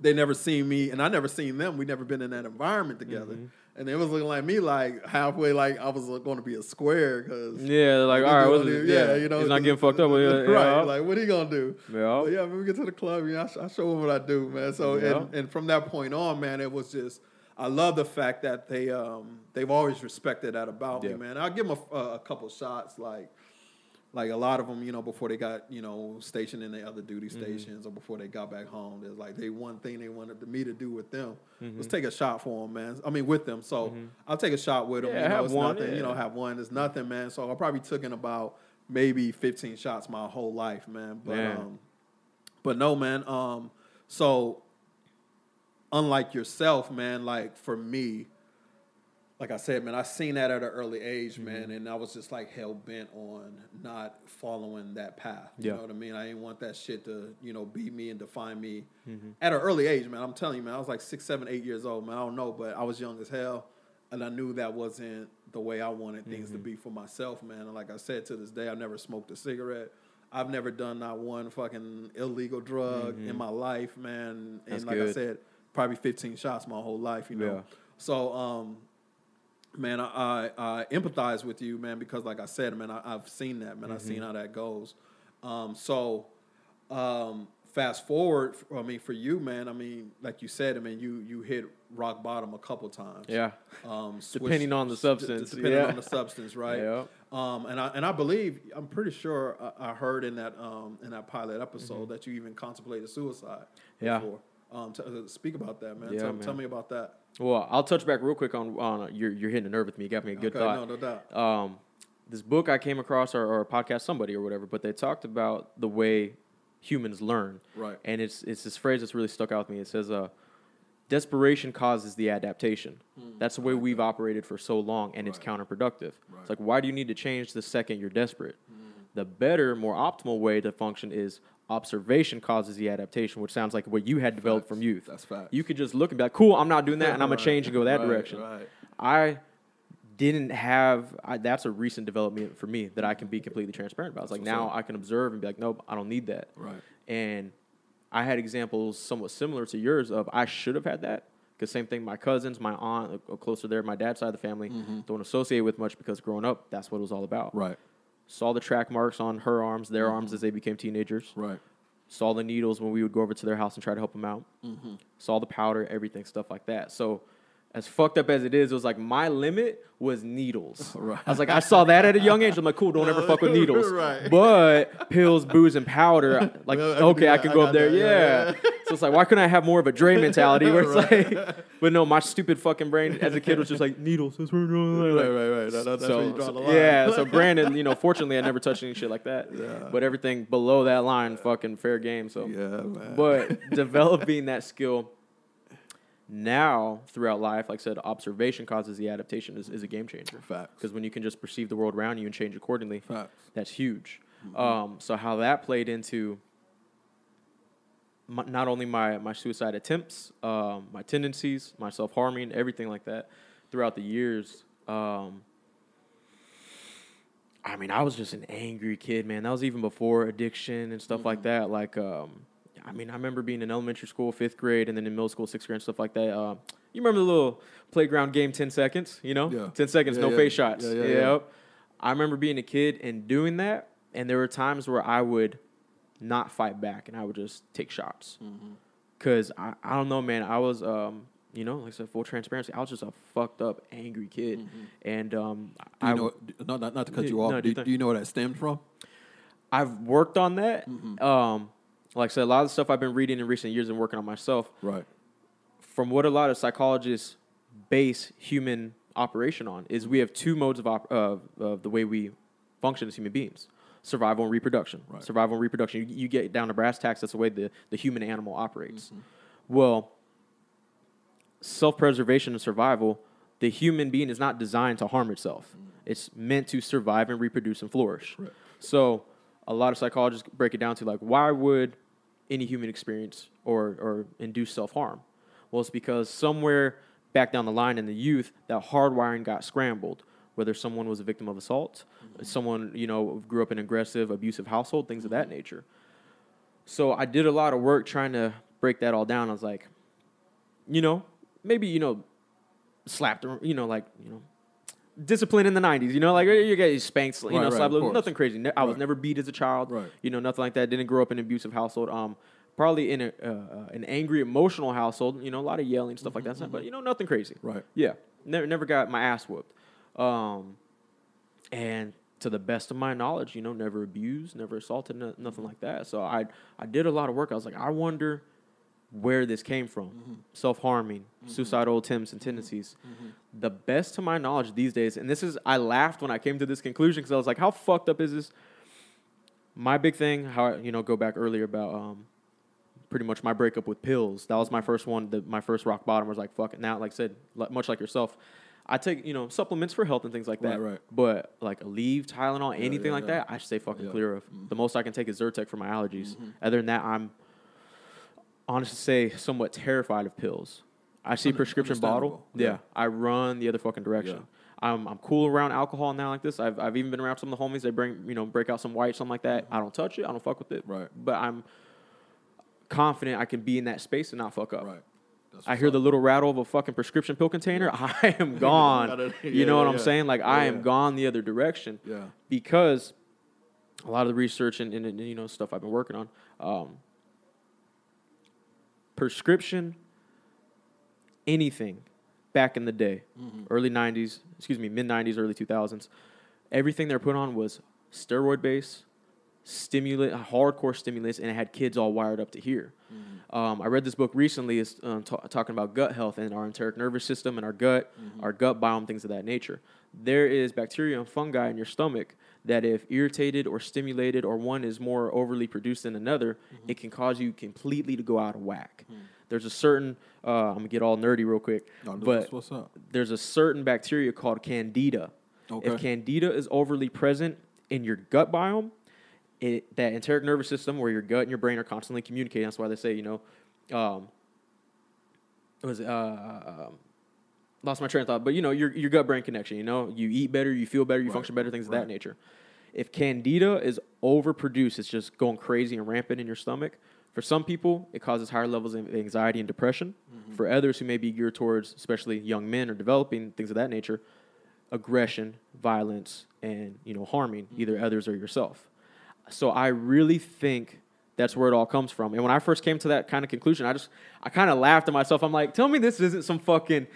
they never seen me, and I never seen them. We never been in that environment together, Mm-hmm. and they was looking like me, like halfway, like I was going to be a square, because Yeah. Like, all right. What's it? Yeah. you know, He's not getting fucked up. With it. (laughs) right? Yeah. Like, what he gonna do? yeah. But yeah, when we get to the club, yeah, I, sh- I show them what I do, man. So Yeah. and, and from that point on, man, it was just I love the fact that they um they've always respected that about Yeah. me, man. I'll give them a, a couple shots, like like a lot of them, you know, before they got you know stationed in their other duty Mm-hmm. stations or before they got back home. There's like they one thing they wanted me to do with them Mm-hmm. was take a shot for them, man. I mean, with them. So I'll take a shot with them. Yeah, you know, have it's one, nothing. You know, have one. It's nothing, man. So I probably took in about maybe 15 shots my whole life, man. But Man. um, but no, man. Um, so unlike yourself, man, like for me, like I said, man, I seen that at an early age, Mm-hmm. man, and I was just like hell bent on not following that path. You Yeah. know what I mean? I didn't want that shit to, you know, be me and define me Mm-hmm. at an early age, man. I'm telling you, man, I was like six, seven, eight years old, man. I don't know, but I was young as hell, and I knew that wasn't the way I wanted things to be for myself, man. And like I said, to this day, I've never smoked a cigarette. I've never done not one fucking illegal drug in my life, man. And That's like I said, probably 15 shots my whole life, you know. Yeah. So, um, man, I, I, I empathize with you, man, because like I said, man, I, I've seen that, man. I've Mm-hmm. seen how that goes. Um, so, um, fast forward, I mean, for you, man, I mean, like you said, I mean, you you hit rock bottom a couple times. Yeah. Um, Depending on the d- d- substance, Depending yeah. on the substance, right? Yeah. Um, and I and I believe I'm pretty sure I, I heard in that um in that pilot episode Mm-hmm. that you even contemplated suicide. Yeah. Before. Um, t- uh, speak about that, man. Yeah, tell, man. tell me about that. Well, I'll touch back real quick on on uh, you're you're hitting a nerve with me. You got me a good okay, thought. no, no doubt. um, this book I came across or, or a podcast, somebody or whatever, but they talked about the way humans learn. Right. And it's it's this phrase that's really stuck out with me. It says, uh, "Desperation causes the adaptation." That's the way we've operated for so long, and it's Hmm. Counterproductive. Right. It's like, why do you need to change the second you're desperate? Hmm. The better, more optimal way to function is observation causes the adaptation, which sounds like what you had developed from youth. That's facts. You could just look and be like, "Cool, I'm not doing that, and I'm gonna change and go that right, direction." right. I didn't have. I, that's a recent development for me that I can be completely transparent about. It's like now. I can observe and be like, nope, I don't need that. Right. And I had examples somewhat similar to yours of I should have had that. Because same thing, my cousins, my aunt, uh, closer there, my dad's side of the family, don't associate with much because growing up, that's what it was all about. Right. Saw the track marks on her arms, their arms as they became teenagers. Right. Saw the needles when we would go over to their house and try to help them out. Mm-hmm. Saw the powder, everything, stuff like that. So, as fucked up as it is, it was like my limit was needles. (laughs) Right. I was like, I saw that at a young age. I'm like, cool, don't ever fuck with needles. (laughs) Right. But pills, booze, and powder, (laughs) like, Well, okay, I could I go got up there. that. Yeah, Yeah. So it's like, why couldn't I have more of a Dre mentality where it's Right. like, but no, my stupid fucking brain as a kid was just like, needles. That's where we're going. Right, right, right. That- that's so, where you draw the line. Yeah, so Brandon, you know, fortunately, I never touched any shit like that. Yeah. But everything below that line, fucking fair game. So, Yeah, man. but developing that skill now throughout life, like I said, observation causes the adaptation is, is a game changer. Facts. Because when you can just perceive the world around you and change accordingly, Facts. that's huge. Mm-hmm. Um, so how that played into my, not only my, my suicide attempts, um, my tendencies, my self harming, everything like that throughout the years. Um, I mean, I was just an angry kid, man. That was even before addiction and stuff Mm-hmm. like that. Like, um, I mean, I remember being in elementary school, fifth grade, and then in middle school, sixth grade, and stuff like that. Uh, you remember the little playground game, 10 seconds, you know? Yeah. 10 seconds, Yeah, no yeah. face shots. Yeah. Yep. I remember being a kid and doing that, and there were times where I would not fight back and I would just take shots. Mm-hmm. Cause I, I don't know, man. I was, um, you know, like I said, full transparency. I was just a fucked up, angry kid, and um, I know, not, not, not to cut you off, no, do, do you know where that stemmed from? I've worked on that. Mm-hmm. Um, like I said, a lot of the stuff I've been reading in recent years and working on myself. Right. From what a lot of psychologists base human operation on is we have two modes of op- of of the way we function as human beings: survival and reproduction. Right. Survival and reproduction. You, you get down to brass tacks. That's the way the the human animal operates. Mm-hmm. Well, self preservation and survival. The human being is not designed to harm itself. It's meant to survive and reproduce and flourish. Correct. So a lot of psychologists break it down to like, why would any human experience or, or induce self harm? Well, it's because somewhere back down the line in the youth, that hardwiring got scrambled. Whether someone was a victim of assault, mm-hmm. someone you know grew up in an aggressive, abusive household, things of that nature. So I did a lot of work trying to break that all down. I was like, you know, maybe you know, slapped, her, you know, like you know, discipline in the '90s. You know, like you get spanked, you Right, know, right, slapped. of a little- course. nothing crazy. I was Right. never beat as a child. Right. You know, nothing like that. Didn't grow up in an abusive household. Um, probably in a, uh, uh, an angry, emotional household. You know, a lot of yelling stuff like that. But you know, nothing crazy. Right. Yeah, never never got my ass whooped. Um, and to the best of my knowledge, you know, never abused, never assaulted, no, nothing like that. So I I did a lot of work. I was like, I wonder where this came from. Mm-hmm. Self harming, mm-hmm. suicidal attempts and tendencies. Mm-hmm. The best to my knowledge these days, and this is I laughed when I came to this conclusion because I was like, how fucked up is this? My big thing, how I, you know, go back earlier about um, pretty much my breakup with pills. That was my first one. The, my first rock bottom was like, fuck it. Now, like I said, much like yourself, I take you know supplements for health and things like that. Right, right. But like Aleve, Tylenol, anything yeah, like yeah. that, I stay fucking. Mm-hmm. clear of. The most I can take is Zyrtec for my allergies. Other than that, I'm honestly say somewhat terrified of pills. I see a prescription bottle. Yeah. Yeah. I run the other fucking direction. Yeah. I'm I'm cool around alcohol now like this. I've I've even been around some of the homies. They bring you know break out some white something like that. I don't touch it. I don't fuck with it. Right. But I'm confident I can be in that space and not fuck up. Right. That's I hear up. the little rattle of a fucking prescription pill container. (laughs) I am (laughs) gone. Gotta- you know what yeah, I'm yeah. saying? Like I am yeah. gone the other direction Yeah. because a lot of the research and, and, and, you know stuff I've been working on. Um, prescription, anything, back in the day, Mm-hmm. early '90s, excuse me, mid '90s, early 2000s, everything they're put on was steroid based, stimulant, hardcore stimulants, and it had kids all wired up to here. Um, I read this book recently. Um, ta- talking about gut health and our enteric nervous system and our gut, our gut biome, things of that nature. There is bacteria and fungi in your stomach that, if irritated or stimulated, or one is more overly produced than another, it can cause you completely to go out of whack. There's a certain, uh, I'm gonna get all nerdy real quick, no, but what's up? there's a certain bacteria called candida. Okay. If candida is overly present in your gut biome, it, that enteric nervous system where your gut and your brain are constantly communicating. That's why they say, you know, um, it was uh, um, lost my train of thought, but you know, your your gut brain connection. You know, you eat better, you feel better, you Right, function better, things of right. that nature. If candida is overproduced, it's just going crazy and rampant in your stomach. For some people, it causes higher levels of anxiety and depression. Mm-hmm. For others who may be geared towards, especially young men or developing things of that nature, aggression, violence, and you know harming Mm-hmm. either others or yourself. So I really think that's where it all comes from. And when I first came to that kind of conclusion, I just I kind of laughed at myself. I'm like, tell me this isn't some fucking,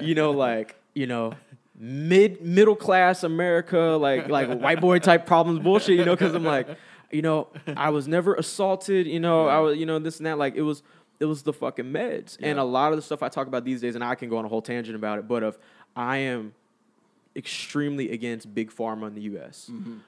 you know, like you know, mid middle class America, like like white boy type problems bullshit. You know, because I'm like, you know, I was never assaulted. You know, I was you know this and that. Like it was it was the fucking meds. And a lot of the stuff I talk about these days, and I can go on a whole tangent about it, but of I am extremely against big pharma in the U.S. Mm-hmm.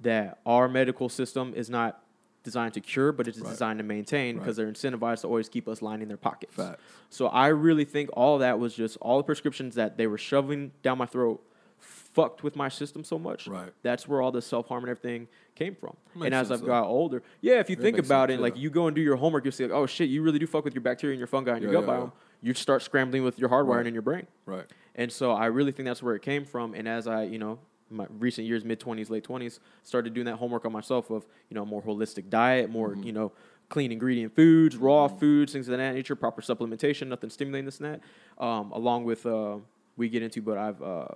That our medical system is not designed to cure, but it's Right. designed to maintain Right. because they're incentivized to always keep us lining their pockets. Facts. So I really think all that was just all the prescriptions that they were shoving down my throat fucked with my system so much. Right. That's where all the self harm and everything came from. Makes and as I've though. got older, yeah, if you It think about sense, it, like you go and do your homework, you'll see like, oh shit, you really do fuck with your bacteria and your fungi and your gut yeah, biome. You start scrambling with your hardwiring Right. in your brain. Right. And so I really think that's where it came from. And as I, you know, my recent years, mid twenties, late twenties, started doing that homework on myself of, you know, more holistic diet, more, Mm-hmm. you know, clean ingredient foods, raw foods, things of that nature, proper supplementation, nothing stimulating this and that. Um, along with uh, we get into, but I've uh,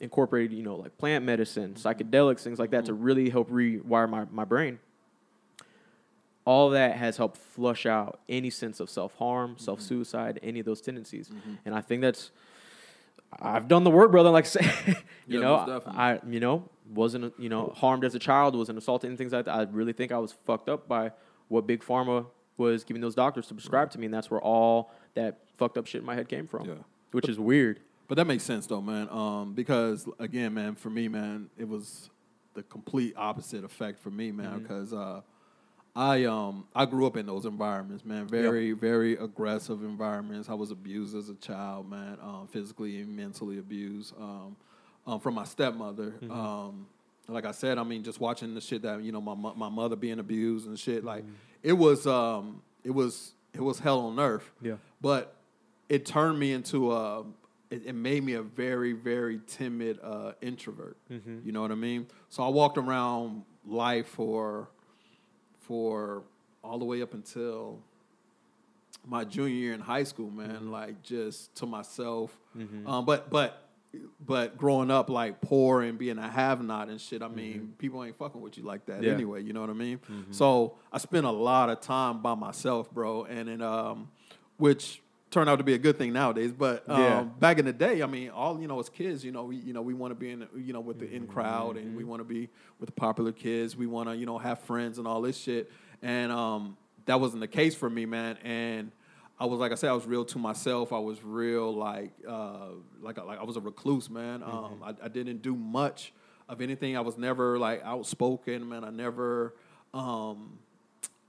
incorporated, you know, like plant medicine, Mm-hmm. psychedelics, things like that to really help rewire my, my brain. All that has helped flush out any sense of self harm, Mm-hmm. self suicide, any of those tendencies. And I think that's I've done the work, brother. Like, say, (laughs) you Yeah, know. I, you know, wasn't, you know, harmed as a child, wasn't assaulted and things like that. I really think I was fucked up by what big pharma was giving those doctors to prescribe to me, and that's where all that fucked up shit in my head came from. Yeah. Which is weird. But that makes sense though, man. Um, because again, man, for me, man, it was the complete opposite effect for me, man. Because uh, I um I grew up in those environments, man. Very very aggressive environments. I was abused as a child, man. Um, physically and mentally abused. Um, um, from my stepmother. Um, like I said, I mean, just watching the shit that you know my my mother being abused and shit. Like it was um it was it was hell on earth. Yeah. But it turned me into a it, it made me a very very timid uh, introvert you know what i mean so i walked around life for for all the way up until my junior year in high school man like just to myself um, but but but growing up like poor and being a have not and shit, I mean, people ain't fucking with you like that Yeah. anyway. You know what I mean? So I spent a lot of time by myself, bro, and it um, which turned out to be a good thing nowadays. But um, Yeah. back in the day, I mean, all you know, as kids, you know, we you know we want to be in you know with the in crowd, and we want to be with the popular kids. We want to you know have friends and all this shit, and um, that wasn't the case for me, man, and. I was like I said, I was real to myself. I was real like uh, like like I was a recluse, man. Um, I, I didn't do much of anything. I was never like outspoken, man. I never, um,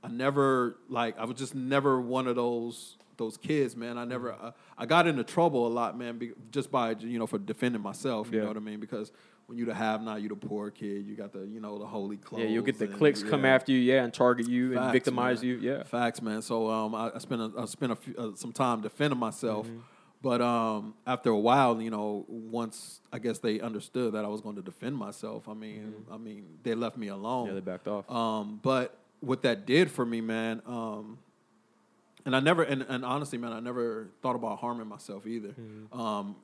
I never like I was just never one of those those kids, man. I never uh, I got into trouble a lot, man, be, just by you know for defending myself. You Yeah. know what I mean? Because when you the have not, you the poor kid. You got the you know the holy clothes. Yeah, you'll get the and- clicks come after you, yeah, and target you and victimize man. you, yeah. Facts, man. So um, I, I spent a, I spent a few, uh, some time defending myself, Mm-hmm. But um, after a while, you know, once I guess they understood that I was going to defend myself. I mean, I mean, they left me alone. Mm-hmm. Yeah, they backed off. Um, but what that did for me, man, um, and I never, and, and honestly, man, I never thought about harming myself either. Mm-hmm. Um,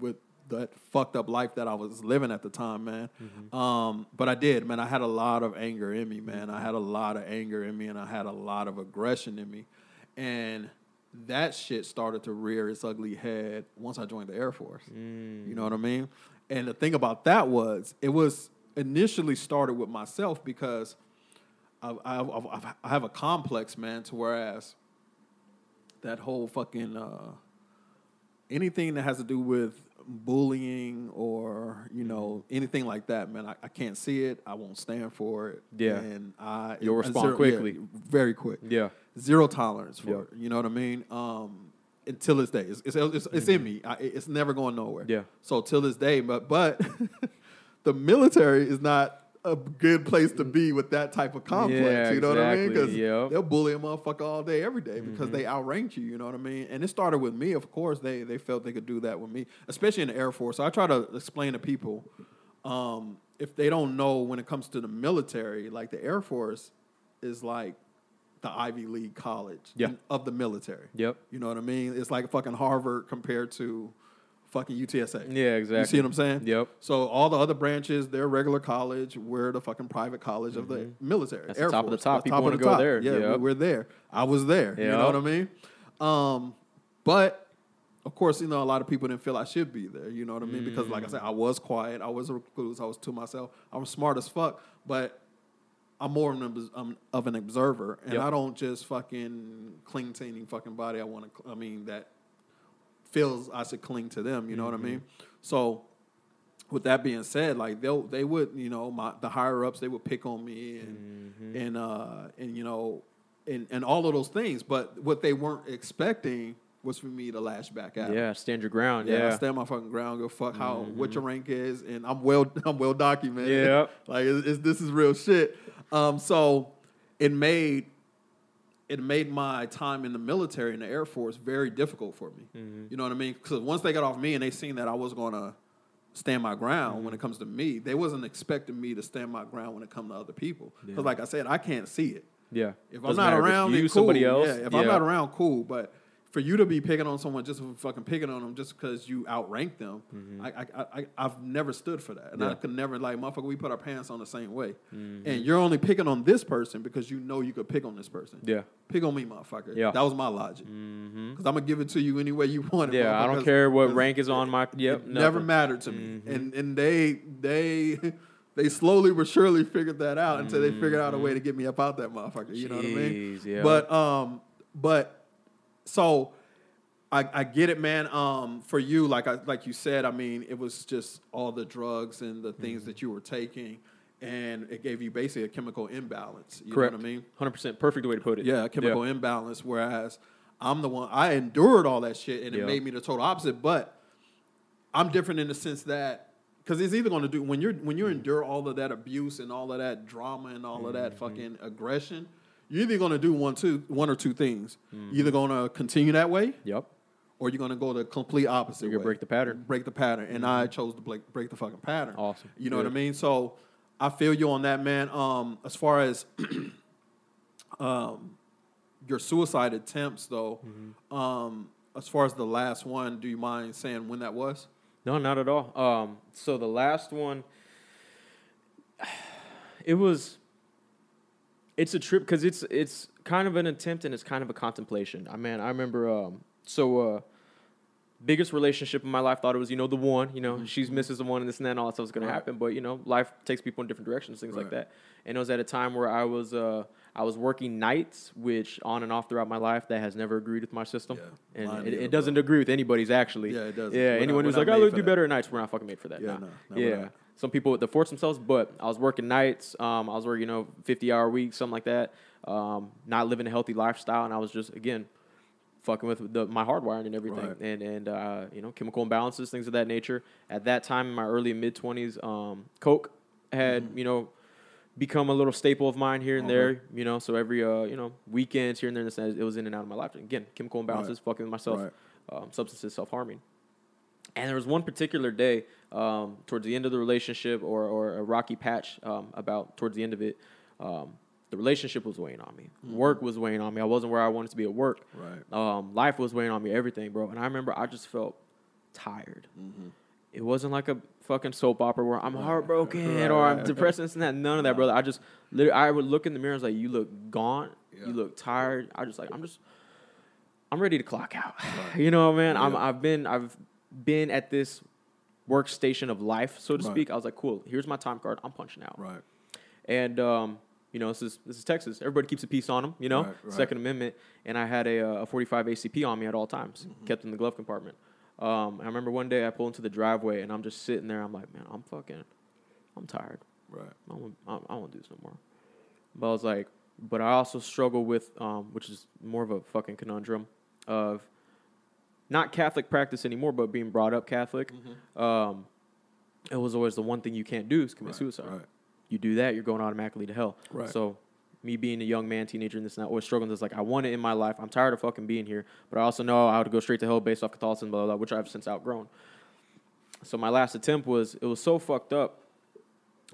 with that fucked up life that I was living at the time, man. Mm-hmm. Um, but I did, man. I had a lot of anger in me, man. I had a lot of anger in me, and I had a lot of aggression in me, and that shit started to rear its ugly head once I joined the Air Force. You know what I mean? And the thing about that was, it was initially started with myself because I, I, I, I have a complex, man, to whereas that whole fucking uh, anything that has to do with bullying or you know anything like that, man, I, I can't see it. I won't stand for it. Yeah. and I You'll respond zero- quickly. yeah, very quick. yeah. Zero tolerance for Yeah. it. You know what I mean? Um, until this day, it's it's, it's, it's in me. I, it's never going nowhere. Mm-hmm. Yeah. So till this day, but but (laughs) the military is not a good place to be with that type of complex. Yeah, you know what I mean? Because Yep. they'll bully a motherfucker all day, every day because Mm-hmm. they outrank you. You know what I mean? And it started with me. Of course, they they felt they could do that with me, especially in the Air Force. So I try to explain to people um, if they don't know when it comes to the military, like the Air Force is like the Ivy League college Yeah. of the military. Yep. You know what I mean? It's like fucking Harvard compared to fucking UTSA. Yeah, exactly. You see what I'm saying? Yep. So all the other branches, they're regular college. We're the fucking private college of the military. Mm-hmm. That's the Air top of the top. The People wanna go top. there. Yeah, Yep. we're there. I was there. You know what I mean? Um, but of course, you know, a lot of people didn't feel I should be there. You know what I mean? Because like I said, I was quiet. I was a recluse. I was to myself. I was smart as fuck. But I'm more of an, um, of an observer, and Yep. I don't just fucking cling to any fucking body I want to. I mean that feels I should cling to them. You know what I mean? So, with that being said, like they they would you know my the higher ups they would pick on me and and uh and you know and and all of those things, but what they weren't expecting was for me to lash back at. Yeah, stand your ground. Yeah, Yeah. stand my fucking ground. Go fuck how what your rank is, and I'm well (laughs) I'm well documented. Yep. like it's, it's, this is real shit. Um, so it made it made my time in the military and the Air Force very difficult for me. Mm-hmm. You know what I mean? Because once they got off me and they seen that I was gonna stand my ground when it mm-hmm. comes to me, they wasn't expecting me to stand my ground when it come to other people. Because like I said, I can't see it. Yeah. If I'm Doesn't not matter if around, you, cool. somebody else. Yeah, if I'm not around, cool. But for you to be picking on someone just for fucking picking on them just because you outrank them, I, I, I, I've never stood for that, and I Mm-hmm. Could never like motherfucker. We put our pants on the same way, Mm-hmm. and you're only picking on this person because you know you could pick on this person. Yeah. Pick on me, motherfucker. Yeah. that was my logic. Because I'm gonna give it to you any way you want it. Yeah, I don't care what rank is on my. Yep. it never nothing. mattered to me. Mm-hmm. And and they they (laughs) they slowly but surely figured that out until they figured out a way to get me up out that motherfucker. You know what I mean? Mm-hmm. Yeah. But um, but so I I get it, man. Um, for you, like I like you said, I mean, it was just all the drugs and the things Mm-hmm. that you were taking, and it gave you basically a chemical imbalance. You Correct. know what I mean? Hundred percent. Perfect way to put it. Yeah, a chemical imbalance. Whereas I'm the one I endured all that shit, and it Yeah. made me the total opposite. But I'm different in the sense that because it's either going to do when you're when you endure all of that abuse and all of that drama and all of that Mm-hmm. fucking aggression, you're either going to do one two one or two things. Mm-hmm. You're either going to continue that way, Yep. or you're going to go the complete opposite. You're gonna way. break the pattern. Break the pattern, and I chose to break break the fucking pattern. Awesome. You know what I mean? So I feel you on that, man. Um, as far as (clears throat) um, your suicide attempts, though, Mm-hmm. um, as far as the last one, do you mind saying when that was? No, not at all. Um, so the last one, (sighs) it was. It's a trip because it's it's kind of an attempt and it's kind of a contemplation. I mean, I remember. Um, so, uh, biggest relationship in my life thought it was you know the one. You know, she's Mrs. the one and this and that and all that stuff was gonna Right. happen. But you know, life takes people in different directions, things like that. And it was at a time where I was uh, I was working nights, which on and off throughout my life that has never agreed with my system, Yeah. and it, it doesn't agree with anybody's actually. Yeah, it doesn't. Yeah, We're anyone we're who's like, "I for do that." better at nights," we're not fucking made for that. Yeah, nah. no, no, yeah. Some people they force themselves, but I was working nights. Um, I was working, you know, fifty hour weeks, something like that. Um, not living a healthy lifestyle, and I was just again fucking with the, my hardwiring and everything, Right. and and uh, you know, chemical imbalances, things of that nature. At that time, in my early mid twenties, um, coke had Mm-hmm. you know become a little staple of mine here and there. You know, so every uh, you know weekends here and there, and that, it was in and out of my life. Again, chemical imbalances, Right. fucking with myself. Right. um, substances, self harming. And there was one particular day um, towards the end of the relationship, or or a rocky patch um, about towards the end of it. Um, the relationship was weighing on me. Work was weighing on me. I wasn't where I wanted to be at work. Right. Um, life was weighing on me. Everything, bro. And I remember I just felt tired. It wasn't like a fucking soap opera where I'm heartbroken or I'm depressed and that. None of that, brother. I just literally, I would look in the mirror and was like, "You look gaunt. Yeah. You look tired." I just like, I'm just, I'm ready to clock out. (laughs) you know, man. I'm, I've been, I've been at this workstation of life, so to Right. speak. I was like, "Cool. Here's my time card. I'm punching out." Right. And um, you know, this is this is Texas. Everybody keeps a piece on them. You know, Right, right. Second Amendment. And I had a, uh, a 45 ACP on me at all times, Mm-hmm. kept in the glove compartment. Um, I remember one day I pull into the driveway and I'm just sitting there. I'm like, man, I'm fucking, I'm tired. Right. I won't, I I don't do this no more. But I was like, but I also struggle with, um, which is more of a fucking conundrum of not Catholic practice anymore, but being brought up Catholic. Um, it was always the one thing you can't do is commit Right, suicide right. you do that, you're going automatically to hell. Right. So, me being a young man, teenager, and this and that, always struggling this. Like, I want it in my life. I'm tired of fucking being here, but I also know I would go straight to hell based off Catholicism, blah, blah, blah, which I've since outgrown. So, my last attempt was, it was so fucked up.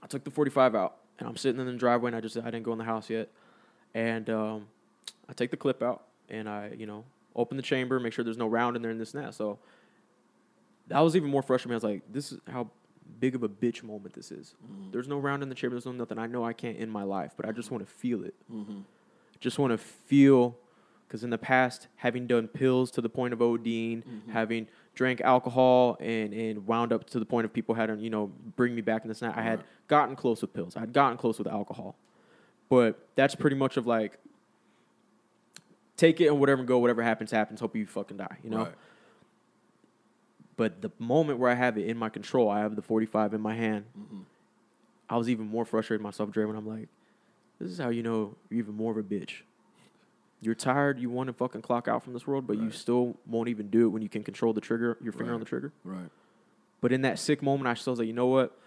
I took the 45 out, and I'm sitting in the driveway, and I just, I didn't go in the house yet. And um, I take the clip out, and I, you know, open the chamber, make sure there's no round in there, and this and that. So, that was even more frustrating. I was like, this is how big of a bitch moment this is. Mm-hmm. There's no round in the chamber. There's no nothing. I know I can't end my life, but I just mm-hmm. want to feel it. Mm-hmm. Just want to feel, because in the past, having done pills to the point of ODing, having drank alcohol and, and wound up to the point of people had to, you know, bring me back in this night. I had gotten close with pills. I had gotten close with alcohol. But that's pretty much of like, take it and whatever go, whatever happens, happens. Hope you fucking die, you know? Right. But the moment where I have it in my control, I have the 45 in my hand. I was even more frustrated myself, Dre, when I'm like, this is how you know you're even more of a bitch. You're tired, you want to fucking clock out from this world, but you still won't even do it when you can control the trigger, your finger on the trigger. Right. But in that sick moment, I still was like, you know what?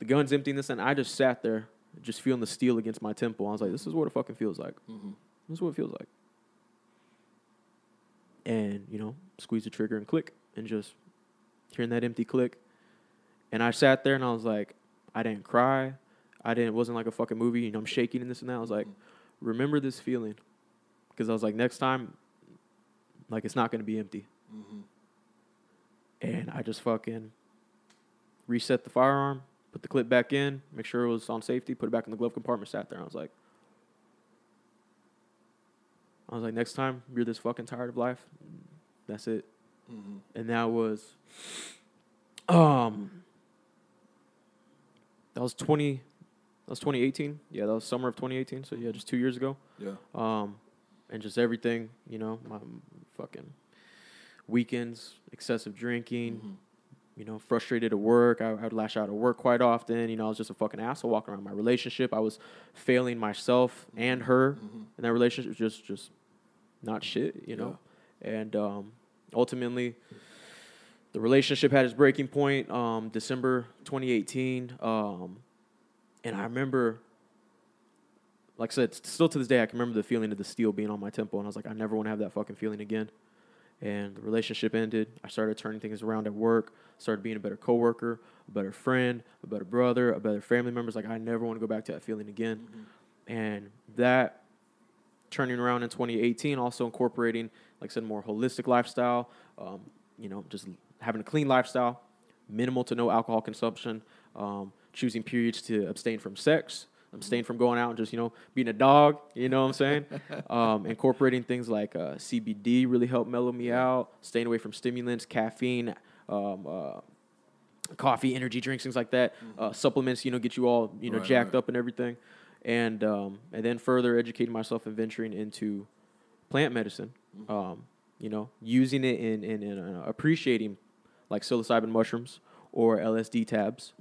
The gun's emptying this, and I just sat there, just feeling the steel against my temple. I was like, this is what it fucking feels like. Mhm. This is what it feels like. And, you know, squeeze the trigger and click and just hearing that empty click. And I sat there and I was like, I didn't cry. I didn't, it wasn't like a fucking movie. You know, I'm shaking and this and that. I was like, remember this feeling. Because I was like, next time, like, it's not going to be empty. Mhm. And I just fucking reset the firearm, put the clip back in, make sure it was on safety, put it back in the glove compartment, sat there. And I was like, I was like, next time you're this fucking tired of life, that's it. Mhm. And that was, um, that was twenty, that was twenty eighteen. Yeah, that was summer of twenty eighteen. So yeah, just two years ago. Yeah. Um, and just everything, you know, my fucking weekends, excessive drinking, Mhm. you know, frustrated at work. I, I would lash out at work quite often. You know, I was just a fucking asshole walking around my relationship. I was failing myself and her Mhm. and that relationship was just just not shit, you know. And um, ultimately, the relationship had its breaking point, um, December 2018. Um, and I remember, like I said, still to this day, I can remember the feeling of the steel being on my temple, and I was like, I never want to have that fucking feeling again. And the relationship ended. I started turning things around at work. Started being a better coworker, a better friend, a better brother, a better family member. It's like I never want to go back to that feeling again. And that turning around in 2018, also incorporating, like I said, more holistic lifestyle. Um, you know, just having a clean lifestyle, minimal to no alcohol consumption, um, choosing periods to abstain from sex, abstain from going out and just you know being a dog. You know what I'm saying? (laughs) um, incorporating things like uh, CBD really helped mellow me out. Staying away from stimulants, caffeine. Um, uh, coffee, energy drinks, things like that. Uh, supplements, you know, get you all you know Right, jacked right. up and everything, and um, and then further educating myself and venturing into plant medicine. Um, you know, using it in in, in uh, appreciating like psilocybin mushrooms or LSD tabs.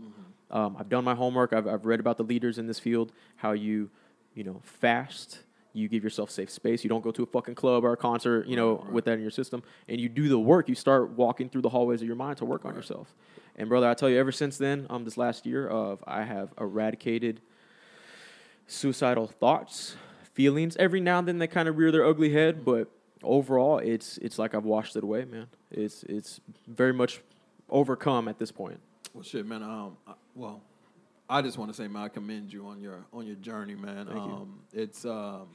Um, I've done my homework. I've I've read about the leaders in this field. How you you know fast. You give yourself safe space. You don't go to a fucking club or a concert, you know, Right, right. with that in your system. And you do the work. You start walking through the hallways of your mind to work on yourself. And brother, I tell you, ever since then, um, this last year of I have eradicated suicidal thoughts, feelings. Every now and then they kind of rear their ugly head, but overall, it's it's like I've washed it away, man. It's it's very much overcome at this point. Well, shit, man. Um, I, well, I just want to say, man, I commend you on your on your journey, man. Thank you. um, It's um,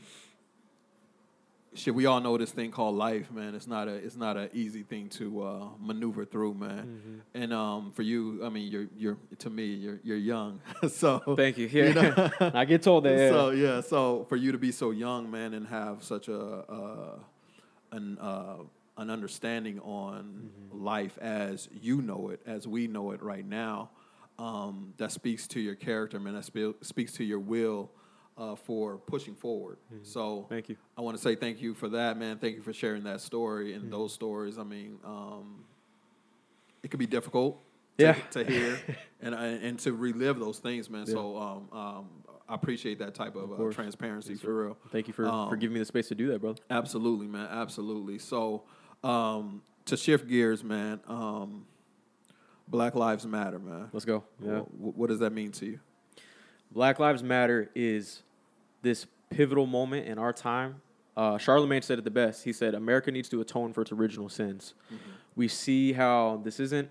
shit. We all know this thing called life, man. It's not a it's not an easy thing to uh, maneuver through, man. Mm-hmm. And um, for you, I mean, you're you're to me, you're you're young, (laughs) so Thank you. (laughs) Yeah, (laughs) I get told that. yeah. So yeah, so for you to be so young, man, and have such a uh, an uh, an understanding on Mm-hmm. life as you know it, as we know it right now, um, that speaks to your character, man. That spe- speaks to your will uh, for pushing forward. So Mm-hmm. Thank you. I want to say thank you for that, man. Thank you for sharing that story Mm-hmm. and those stories. I mean, um, it could be difficult. To, Yeah. to hear (laughs) and and to relive those things, man. Yeah. So um, um, I appreciate that type of, Of uh, transparency Yes, for real. Thank you for, for Um, giving me the space to do that, brother. Absolutely, man. Absolutely. So, um, to shift gears, man. Um, Black Lives Matter, man. Let's go. Yeah. Wh- what does that mean to you? Black Lives Matter is this pivotal moment in our time. Uh, Charlamagne said it the best. He said, America needs to atone for its original sins. We see how this isn't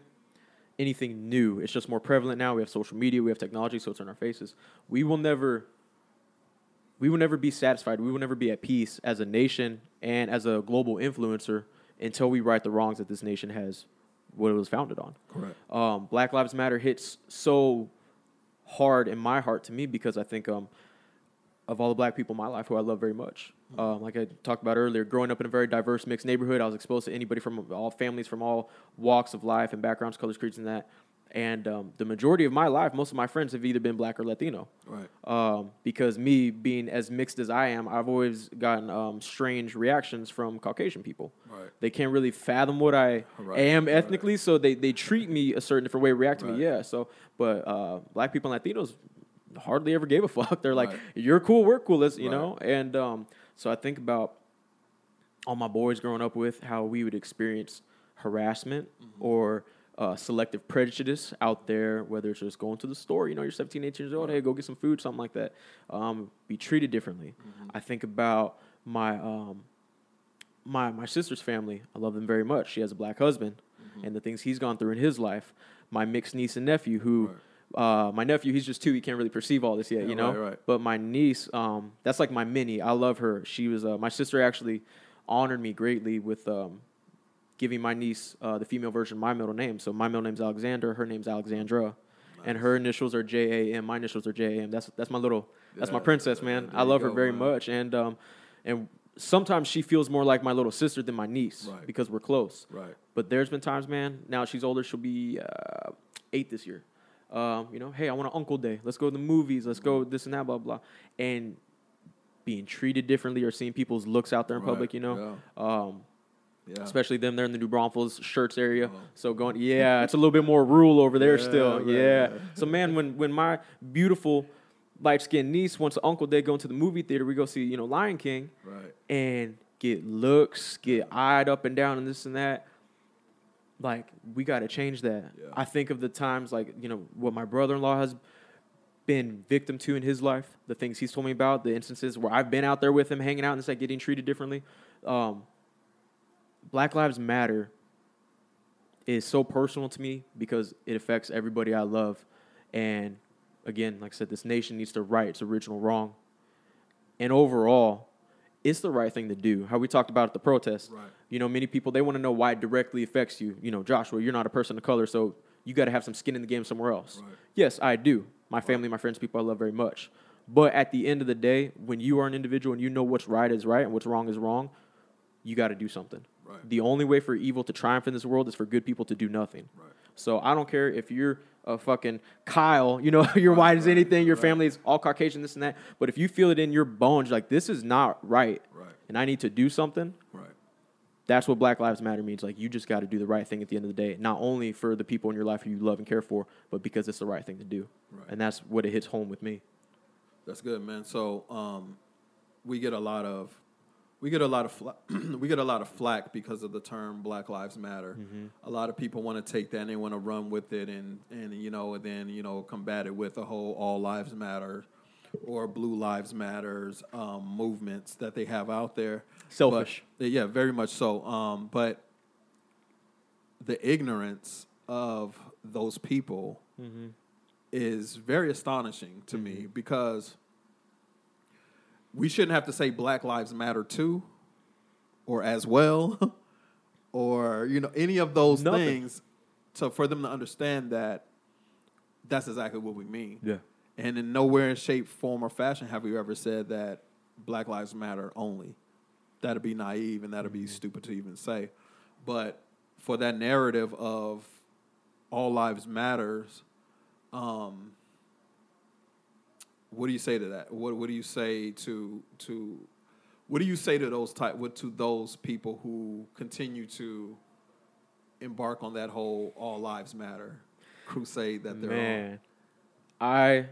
anything new. It's just more prevalent now. We have social media, we have technology, so it's in our faces. We will never we will never be satisfied. We will never be at peace as a nation and as a global influencer until we right the wrongs that this nation has what it was founded on Correct. um, Black Lives Matter hits so hard in my heart to me because I think um, of all the black people in my life who I love very much. Um, like I talked about earlier, growing up in a very diverse, mixed neighborhood, I was exposed to anybody from all families, from all walks of life and backgrounds, colors, creeds, and that. And um, the majority of my life, most of my friends have either been black or Latino. Right. Um, because me being as mixed as I am, I've always gotten um, strange reactions from Caucasian people. Right. They can't really fathom what I Right, am right. ethnically, so they, they treat me a certain different way, react to Right. me. Yeah. So, but uh, black people and Latinos hardly ever gave a (laughs) fuck. They're like, Right. "You're cool, we're cool." Let's you Right. know. And um, so I think about all my boys growing up with how we would experience harassment Mm-hmm. or uh, selective prejudice out there, whether it's just going to the store, you know, you're 17, 18 years old, hey, go get some food, something like that, um, be treated differently. Mm-hmm. I think about my um, my my sister's family. I love them very much. She has a black husband, Mm-hmm. and the things he's gone through in his life. My mixed niece and nephew, who uh, my nephew, he's just two. He can't really perceive all this yet, Yeah, you know. right, right. But my niece, um, that's like my mini. I love her. She was uh, my sister. Actually, honored me greatly with um, giving my niece uh, the female version of my middle name. So my middle name's Alexander. Her name's Alexandra. And her initials are J A M. My initials are J A M. That's that's my little that's my princess, yeah, man. I love her very man. much, and um, and sometimes she feels more like my little sister than my niece Right. because we're close. Right. But there's been times, man. Now she's older. She'll be uh, eight this year. Um, you know, hey, I want an uncle day. Let's go to the movies. Let's go this and that, blah blah. And being treated differently or seeing people's looks out there in Right, public, you know, um, Yeah. especially them there in the New Braunfels Schertz area. Oh. So going, yeah, it's a little bit more rural over there Yeah, still. right, yeah. right. So man, when when my beautiful light skinned niece wants an uncle they go into the movie theater, we go see you know Lion King Right. and get looks, get eyed up and down and this and that. Like we got to change that. Yeah. I think of the times like you know what my brother-in-law has been victim to in his life, the things he's told me about, the instances where I've been out there with him, hanging out and it's like getting treated differently. Um, Black Lives Matter is so personal to me because it affects everybody I love, and again, like I said, this nation needs to right its original wrong, and overall, it's the right thing to do. How we talked about at the protest. Right. You know, many people they want to know why it directly affects you. You know, Joshua, you're not a person of color, so you got to have some skin in the game somewhere else. Right. Yes, I do. My family, my friends, people I love very much. But at the end of the day, when you are an individual and you know what's right is right and what's wrong is wrong, you got to do something. Right. The only way for evil to triumph in this world is for good people to do nothing. Right. So I don't care if you're a fucking Kyle, you know, (laughs) you're Right, white as right, anything, your family is all Caucasian, this and that. But if you feel it in your bones, like this is not right, Right. and I need to do something, Right. that's what Black Lives Matter means. Like you just got to do the right thing at the end of the day, not only for the people in your life who you love and care for, but because it's the right thing to do. Right. And that's what it hits home with me. That's good, man. So um, we get a lot of we get a lot of fla- (clears throat) we get a lot of flack because of the term Black Lives Matter. A lot of people want to take that and they want to run with it and and you know and then you know combat it with the whole All Lives Matter. or Blue Lives Matters um, movements that they have out there. Selfish. But, yeah, very much so. Um, but the ignorance of those people Mm-hmm. is very astonishing to me because we shouldn't have to say Black Lives Matter too, or as well, (laughs) or you know any of those Nothing. things, to for them to understand that that's exactly what we mean. Yeah. And in nowhere in shape, form, or fashion have we ever said that Black Lives Matter only. That'd be naive and that'd be stupid to even say. But for that narrative of all lives matters, um, what do you say to that? What What do you say to to What do you say to those type what to those people who continue to embark on that whole all lives matter crusade that they're on? I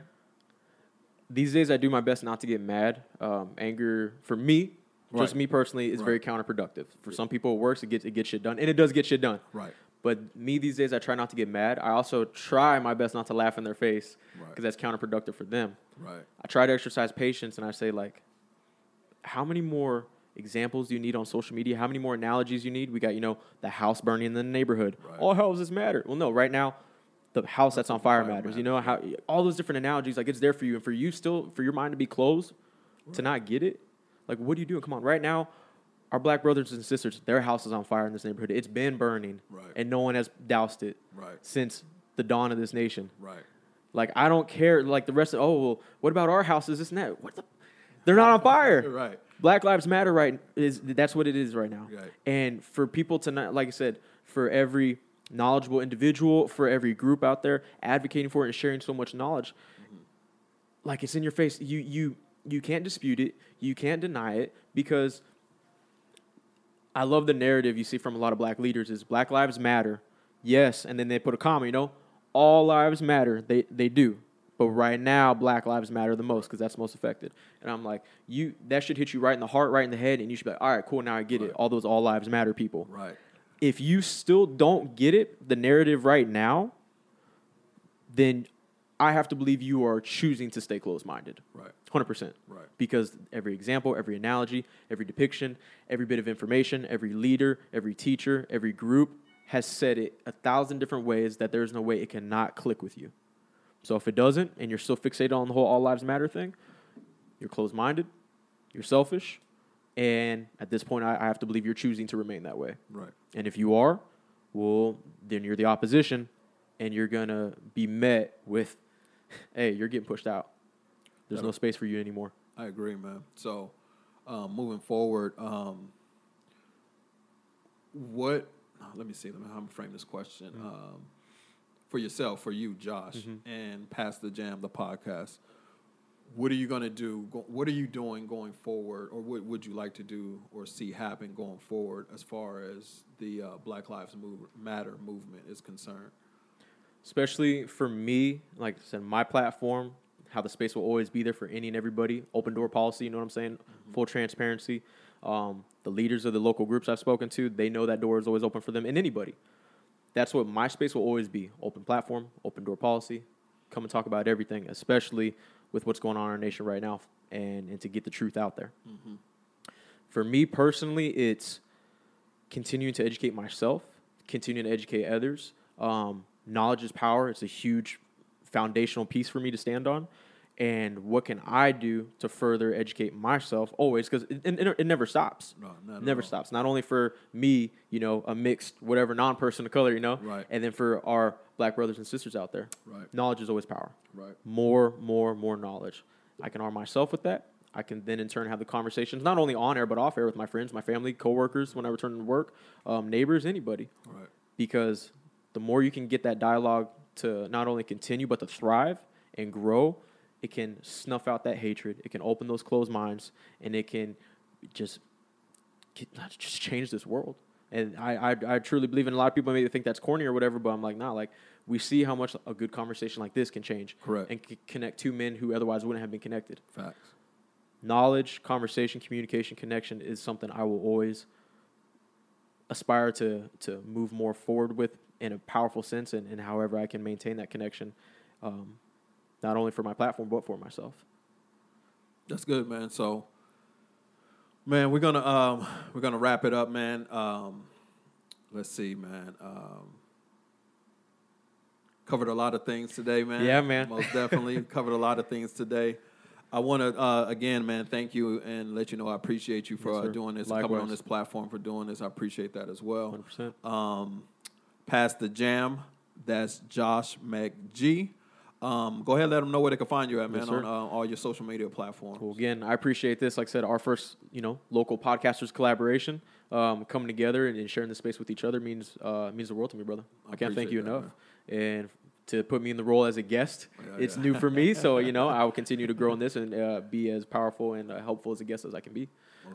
these days I do my best not to get mad. Um, anger for me, just me personally, is very counterproductive. For some people, it works. It gets it gets shit done, and it does get shit done. Right. But me these days, I try not to get mad. I also try my best not to laugh in their face Right. because that's counterproductive for them. Right. I try to exercise patience, and I say like, how many more examples do you need on social media? How many more analogies you need? We got you know the house burning in the neighborhood. Right. All houses matter. Well, no, right now. The house that's on fire Fire matters. You know how all those different analogies, like it's there for you, and for you still, for your mind to be closed, to not get it. Like, what are you doing? Come on, right now, our black brothers and sisters, their house is on fire in this neighborhood. It's been burning, Right. and no one has doused it Right. since the dawn of this nation. Right. Like I don't care. Like the rest of oh well, what about our houses? This and that. What the? They're not on fire. (laughs) Right. Black Lives Matter. Right? Is that's what it is right now. Right. And for people to not, like I said, for every knowledgeable individual, for every group out there advocating for it and sharing so much knowledge, mm-hmm. like it's in your face. You you you can't dispute it. You can't deny it because I love the narrative you see from a lot of black leaders is Black Lives Matter. Yes, and then they put a comma, you know, all lives matter. They they do. But right now, Black Lives Matter the most because that's most affected. And I'm like, you that should hit you right in the heart, right in the head, and you should be like, all right, cool, now I get it. All those all lives matter people. Right. If you still don't get it, the narrative right now, then I have to believe you are choosing to stay closed minded. Right. 100%. Right. Because every example, every analogy, every depiction, every bit of information, every leader, every teacher, every group has said it a thousand different ways that there's no way it cannot click with you. So if it doesn't, and you're still fixated on the whole all lives matter thing, you're closed minded, you're selfish, and at this point, I, I have to believe you're choosing to remain that way. Right. And if you are, well, then you're the opposition, and you're gonna be met with, "Hey, you're getting pushed out. There's no space for you anymore." I agree, man. So, um, moving forward, um, what? Let me see. Let me how I'm frame this question um, for yourself, for you, Josh, and Pass the Jam, the podcast. What are you gonna do? Go, what are you doing going forward, or what would you like to do or see happen going forward as far as the uh, Black Lives Matter movement is concerned? Especially for me, like I said, my platform, how the space will always be there for any and everybody. Open door policy, you know what I'm saying? Full transparency. Um, the leaders of the local groups I've spoken to, they know that door is always open for them and anybody. That's what my space will always be: open platform, open door policy. Come and talk about everything, especially with what's going on in our nation right now, and and to get the truth out there. For me personally, it's continuing to educate myself, continuing to educate others. Um, knowledge is power. It's a huge foundational piece for me to stand on. And what can I do to further educate myself always? Because it, it, it never stops. No, not never stops. Not only for me, you know, a mixed whatever non-person of color, you know, Right. and then for our black brothers and sisters out there. Right. Knowledge is always power Right. more, more, more knowledge. I can arm myself with that. I can then in turn have the conversations not only on air but off air with my friends, my family, coworkers when I return to work, um, neighbors, anybody. Right. Because the more you can get that dialogue to not only continue but to thrive and grow, it can snuff out that hatred. It can open those closed minds, and it can just get, just change this world. And I, I, I truly believe in a lot of people maybe think that's corny or whatever, but I'm like, nah, like we see how much a good conversation like this can change. Correct. And c- connect two men who otherwise wouldn't have been connected. Facts. Knowledge, conversation, communication, connection is something I will always aspire to to move more forward with in a powerful sense and, and however I can maintain that connection, um, not only for my platform but for myself. That's good, man. So, man, we're gonna um, we're gonna wrap it up, man. Um, let's see, man. Um, covered a lot of things today, man. Yeah, man. Most definitely (laughs) covered a lot of things today. I want to uh, again, man, thank you and let you know I appreciate you for Yes, uh, doing this, coming on this platform for doing this. I appreciate that as well. 100%. Um, pass the jam, that's Josh McG. Um, go ahead, and let them know where they can find you at, man, Yes, on uh, all your social media platforms. Well, again, I appreciate this. Like I said, our first, you know, local podcasters collaboration, um, coming together and, and sharing the space with each other means uh, means the world to me, brother. I, can't thank you that, enough. And to put me in the role as a guest, Yeah, it's yeah. new for me. (laughs) So you know, I will continue to grow in this and uh, be as powerful and uh, helpful as a guest as I can be.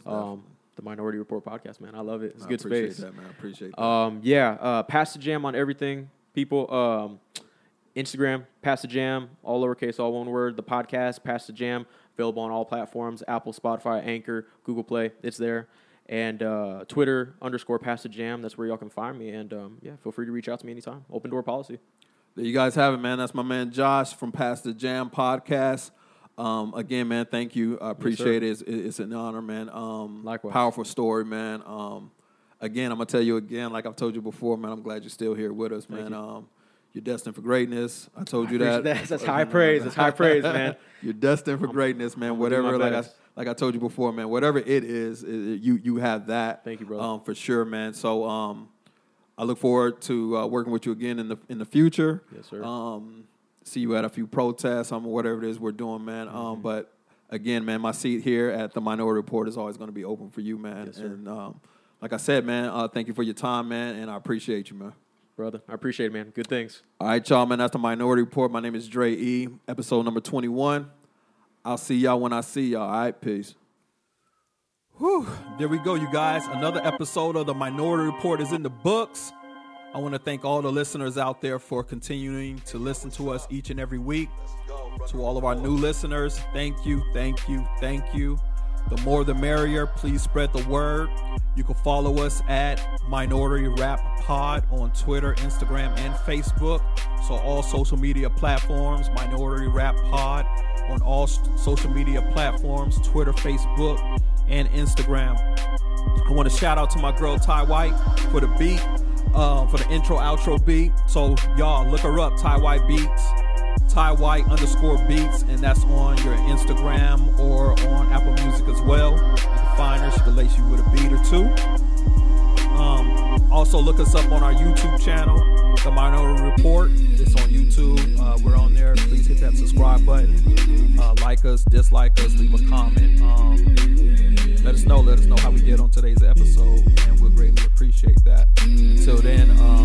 Um, the Minority Report podcast, man, I love it. It's I good appreciate space. that, man. I appreciate that. Um, yeah, uh, pass the jam on everything, people. Um, Instagram, pass the jam, all lowercase, all one word. The podcast, pass the jam, available on all platforms: Apple, Spotify, Anchor, Google Play. It's there. And uh, Twitter underscore pass the jam. That's where y'all can find me. And um, yeah, feel free to reach out to me anytime. Open door policy. There you guys have it, man. That's my man Josh from Pass the Jam podcast. Um, again, man, thank you. I appreciate it. It's, it's an honor, man. Um, Likewise. Powerful story, man. Um, again, I'm gonna tell you again, like I've told you before, man. I'm glad you're still here with us, man. you. Um, you're destined for greatness. I told you appreciate that. that. That's (laughs) high praise. That's high praise, (laughs) man. You're destined for greatness, man. I'm gonna do my Whatever, like I, like I told you before, man. Whatever it is, it, it- you you have that. Thank you, brother. Um, for sure, man. So um, I look forward to uh, working with you again in the in the future. Yes, sir. Um, see you at a few protests, um, whatever it is we're doing, man. Mm-hmm. Um, but again, man, my seat here at the Minority Report is always going to be open for you, man. Yes, sir. and um, like I said, man, uh, thank you for your time, man, and I appreciate you, man. Brother, I appreciate it, man. Good things. All right, y'all, man. That's the Minority Report. My name is Dre E. Episode number twenty-one. I'll see y'all when I see y'all. All right, peace. Whew. There we go, you guys. Another episode of the Minority Report is in the books. I want to thank all the listeners out there for continuing to listen to us each and every week. To all of our new listeners, thank you, thank you, thank you. The more the merrier. Please spread the word. You can follow us at Minority Rap Pod on Twitter, Instagram, and Facebook. So all social media platforms, Minority Rap Pod on all social media platforms, Twitter, Facebook, and Instagram. I want to shout out to my girl Ty White for the beat, uh, for the intro outro beat. So y'all look her up, Ty White Beats, Ty White underscore beats, and that's on your Instagram or on Apple Music as well. You can find her; she can lace you with a beat or two. Um, also, look us up on our YouTube channel, The Minority Report. It's on YouTube. Uh, we're on there. Please hit that subscribe button. Uh, like us, dislike us, leave a comment. Um, let us know. Let us know how we did on today's episode, and we'll greatly appreciate that. Till then, um,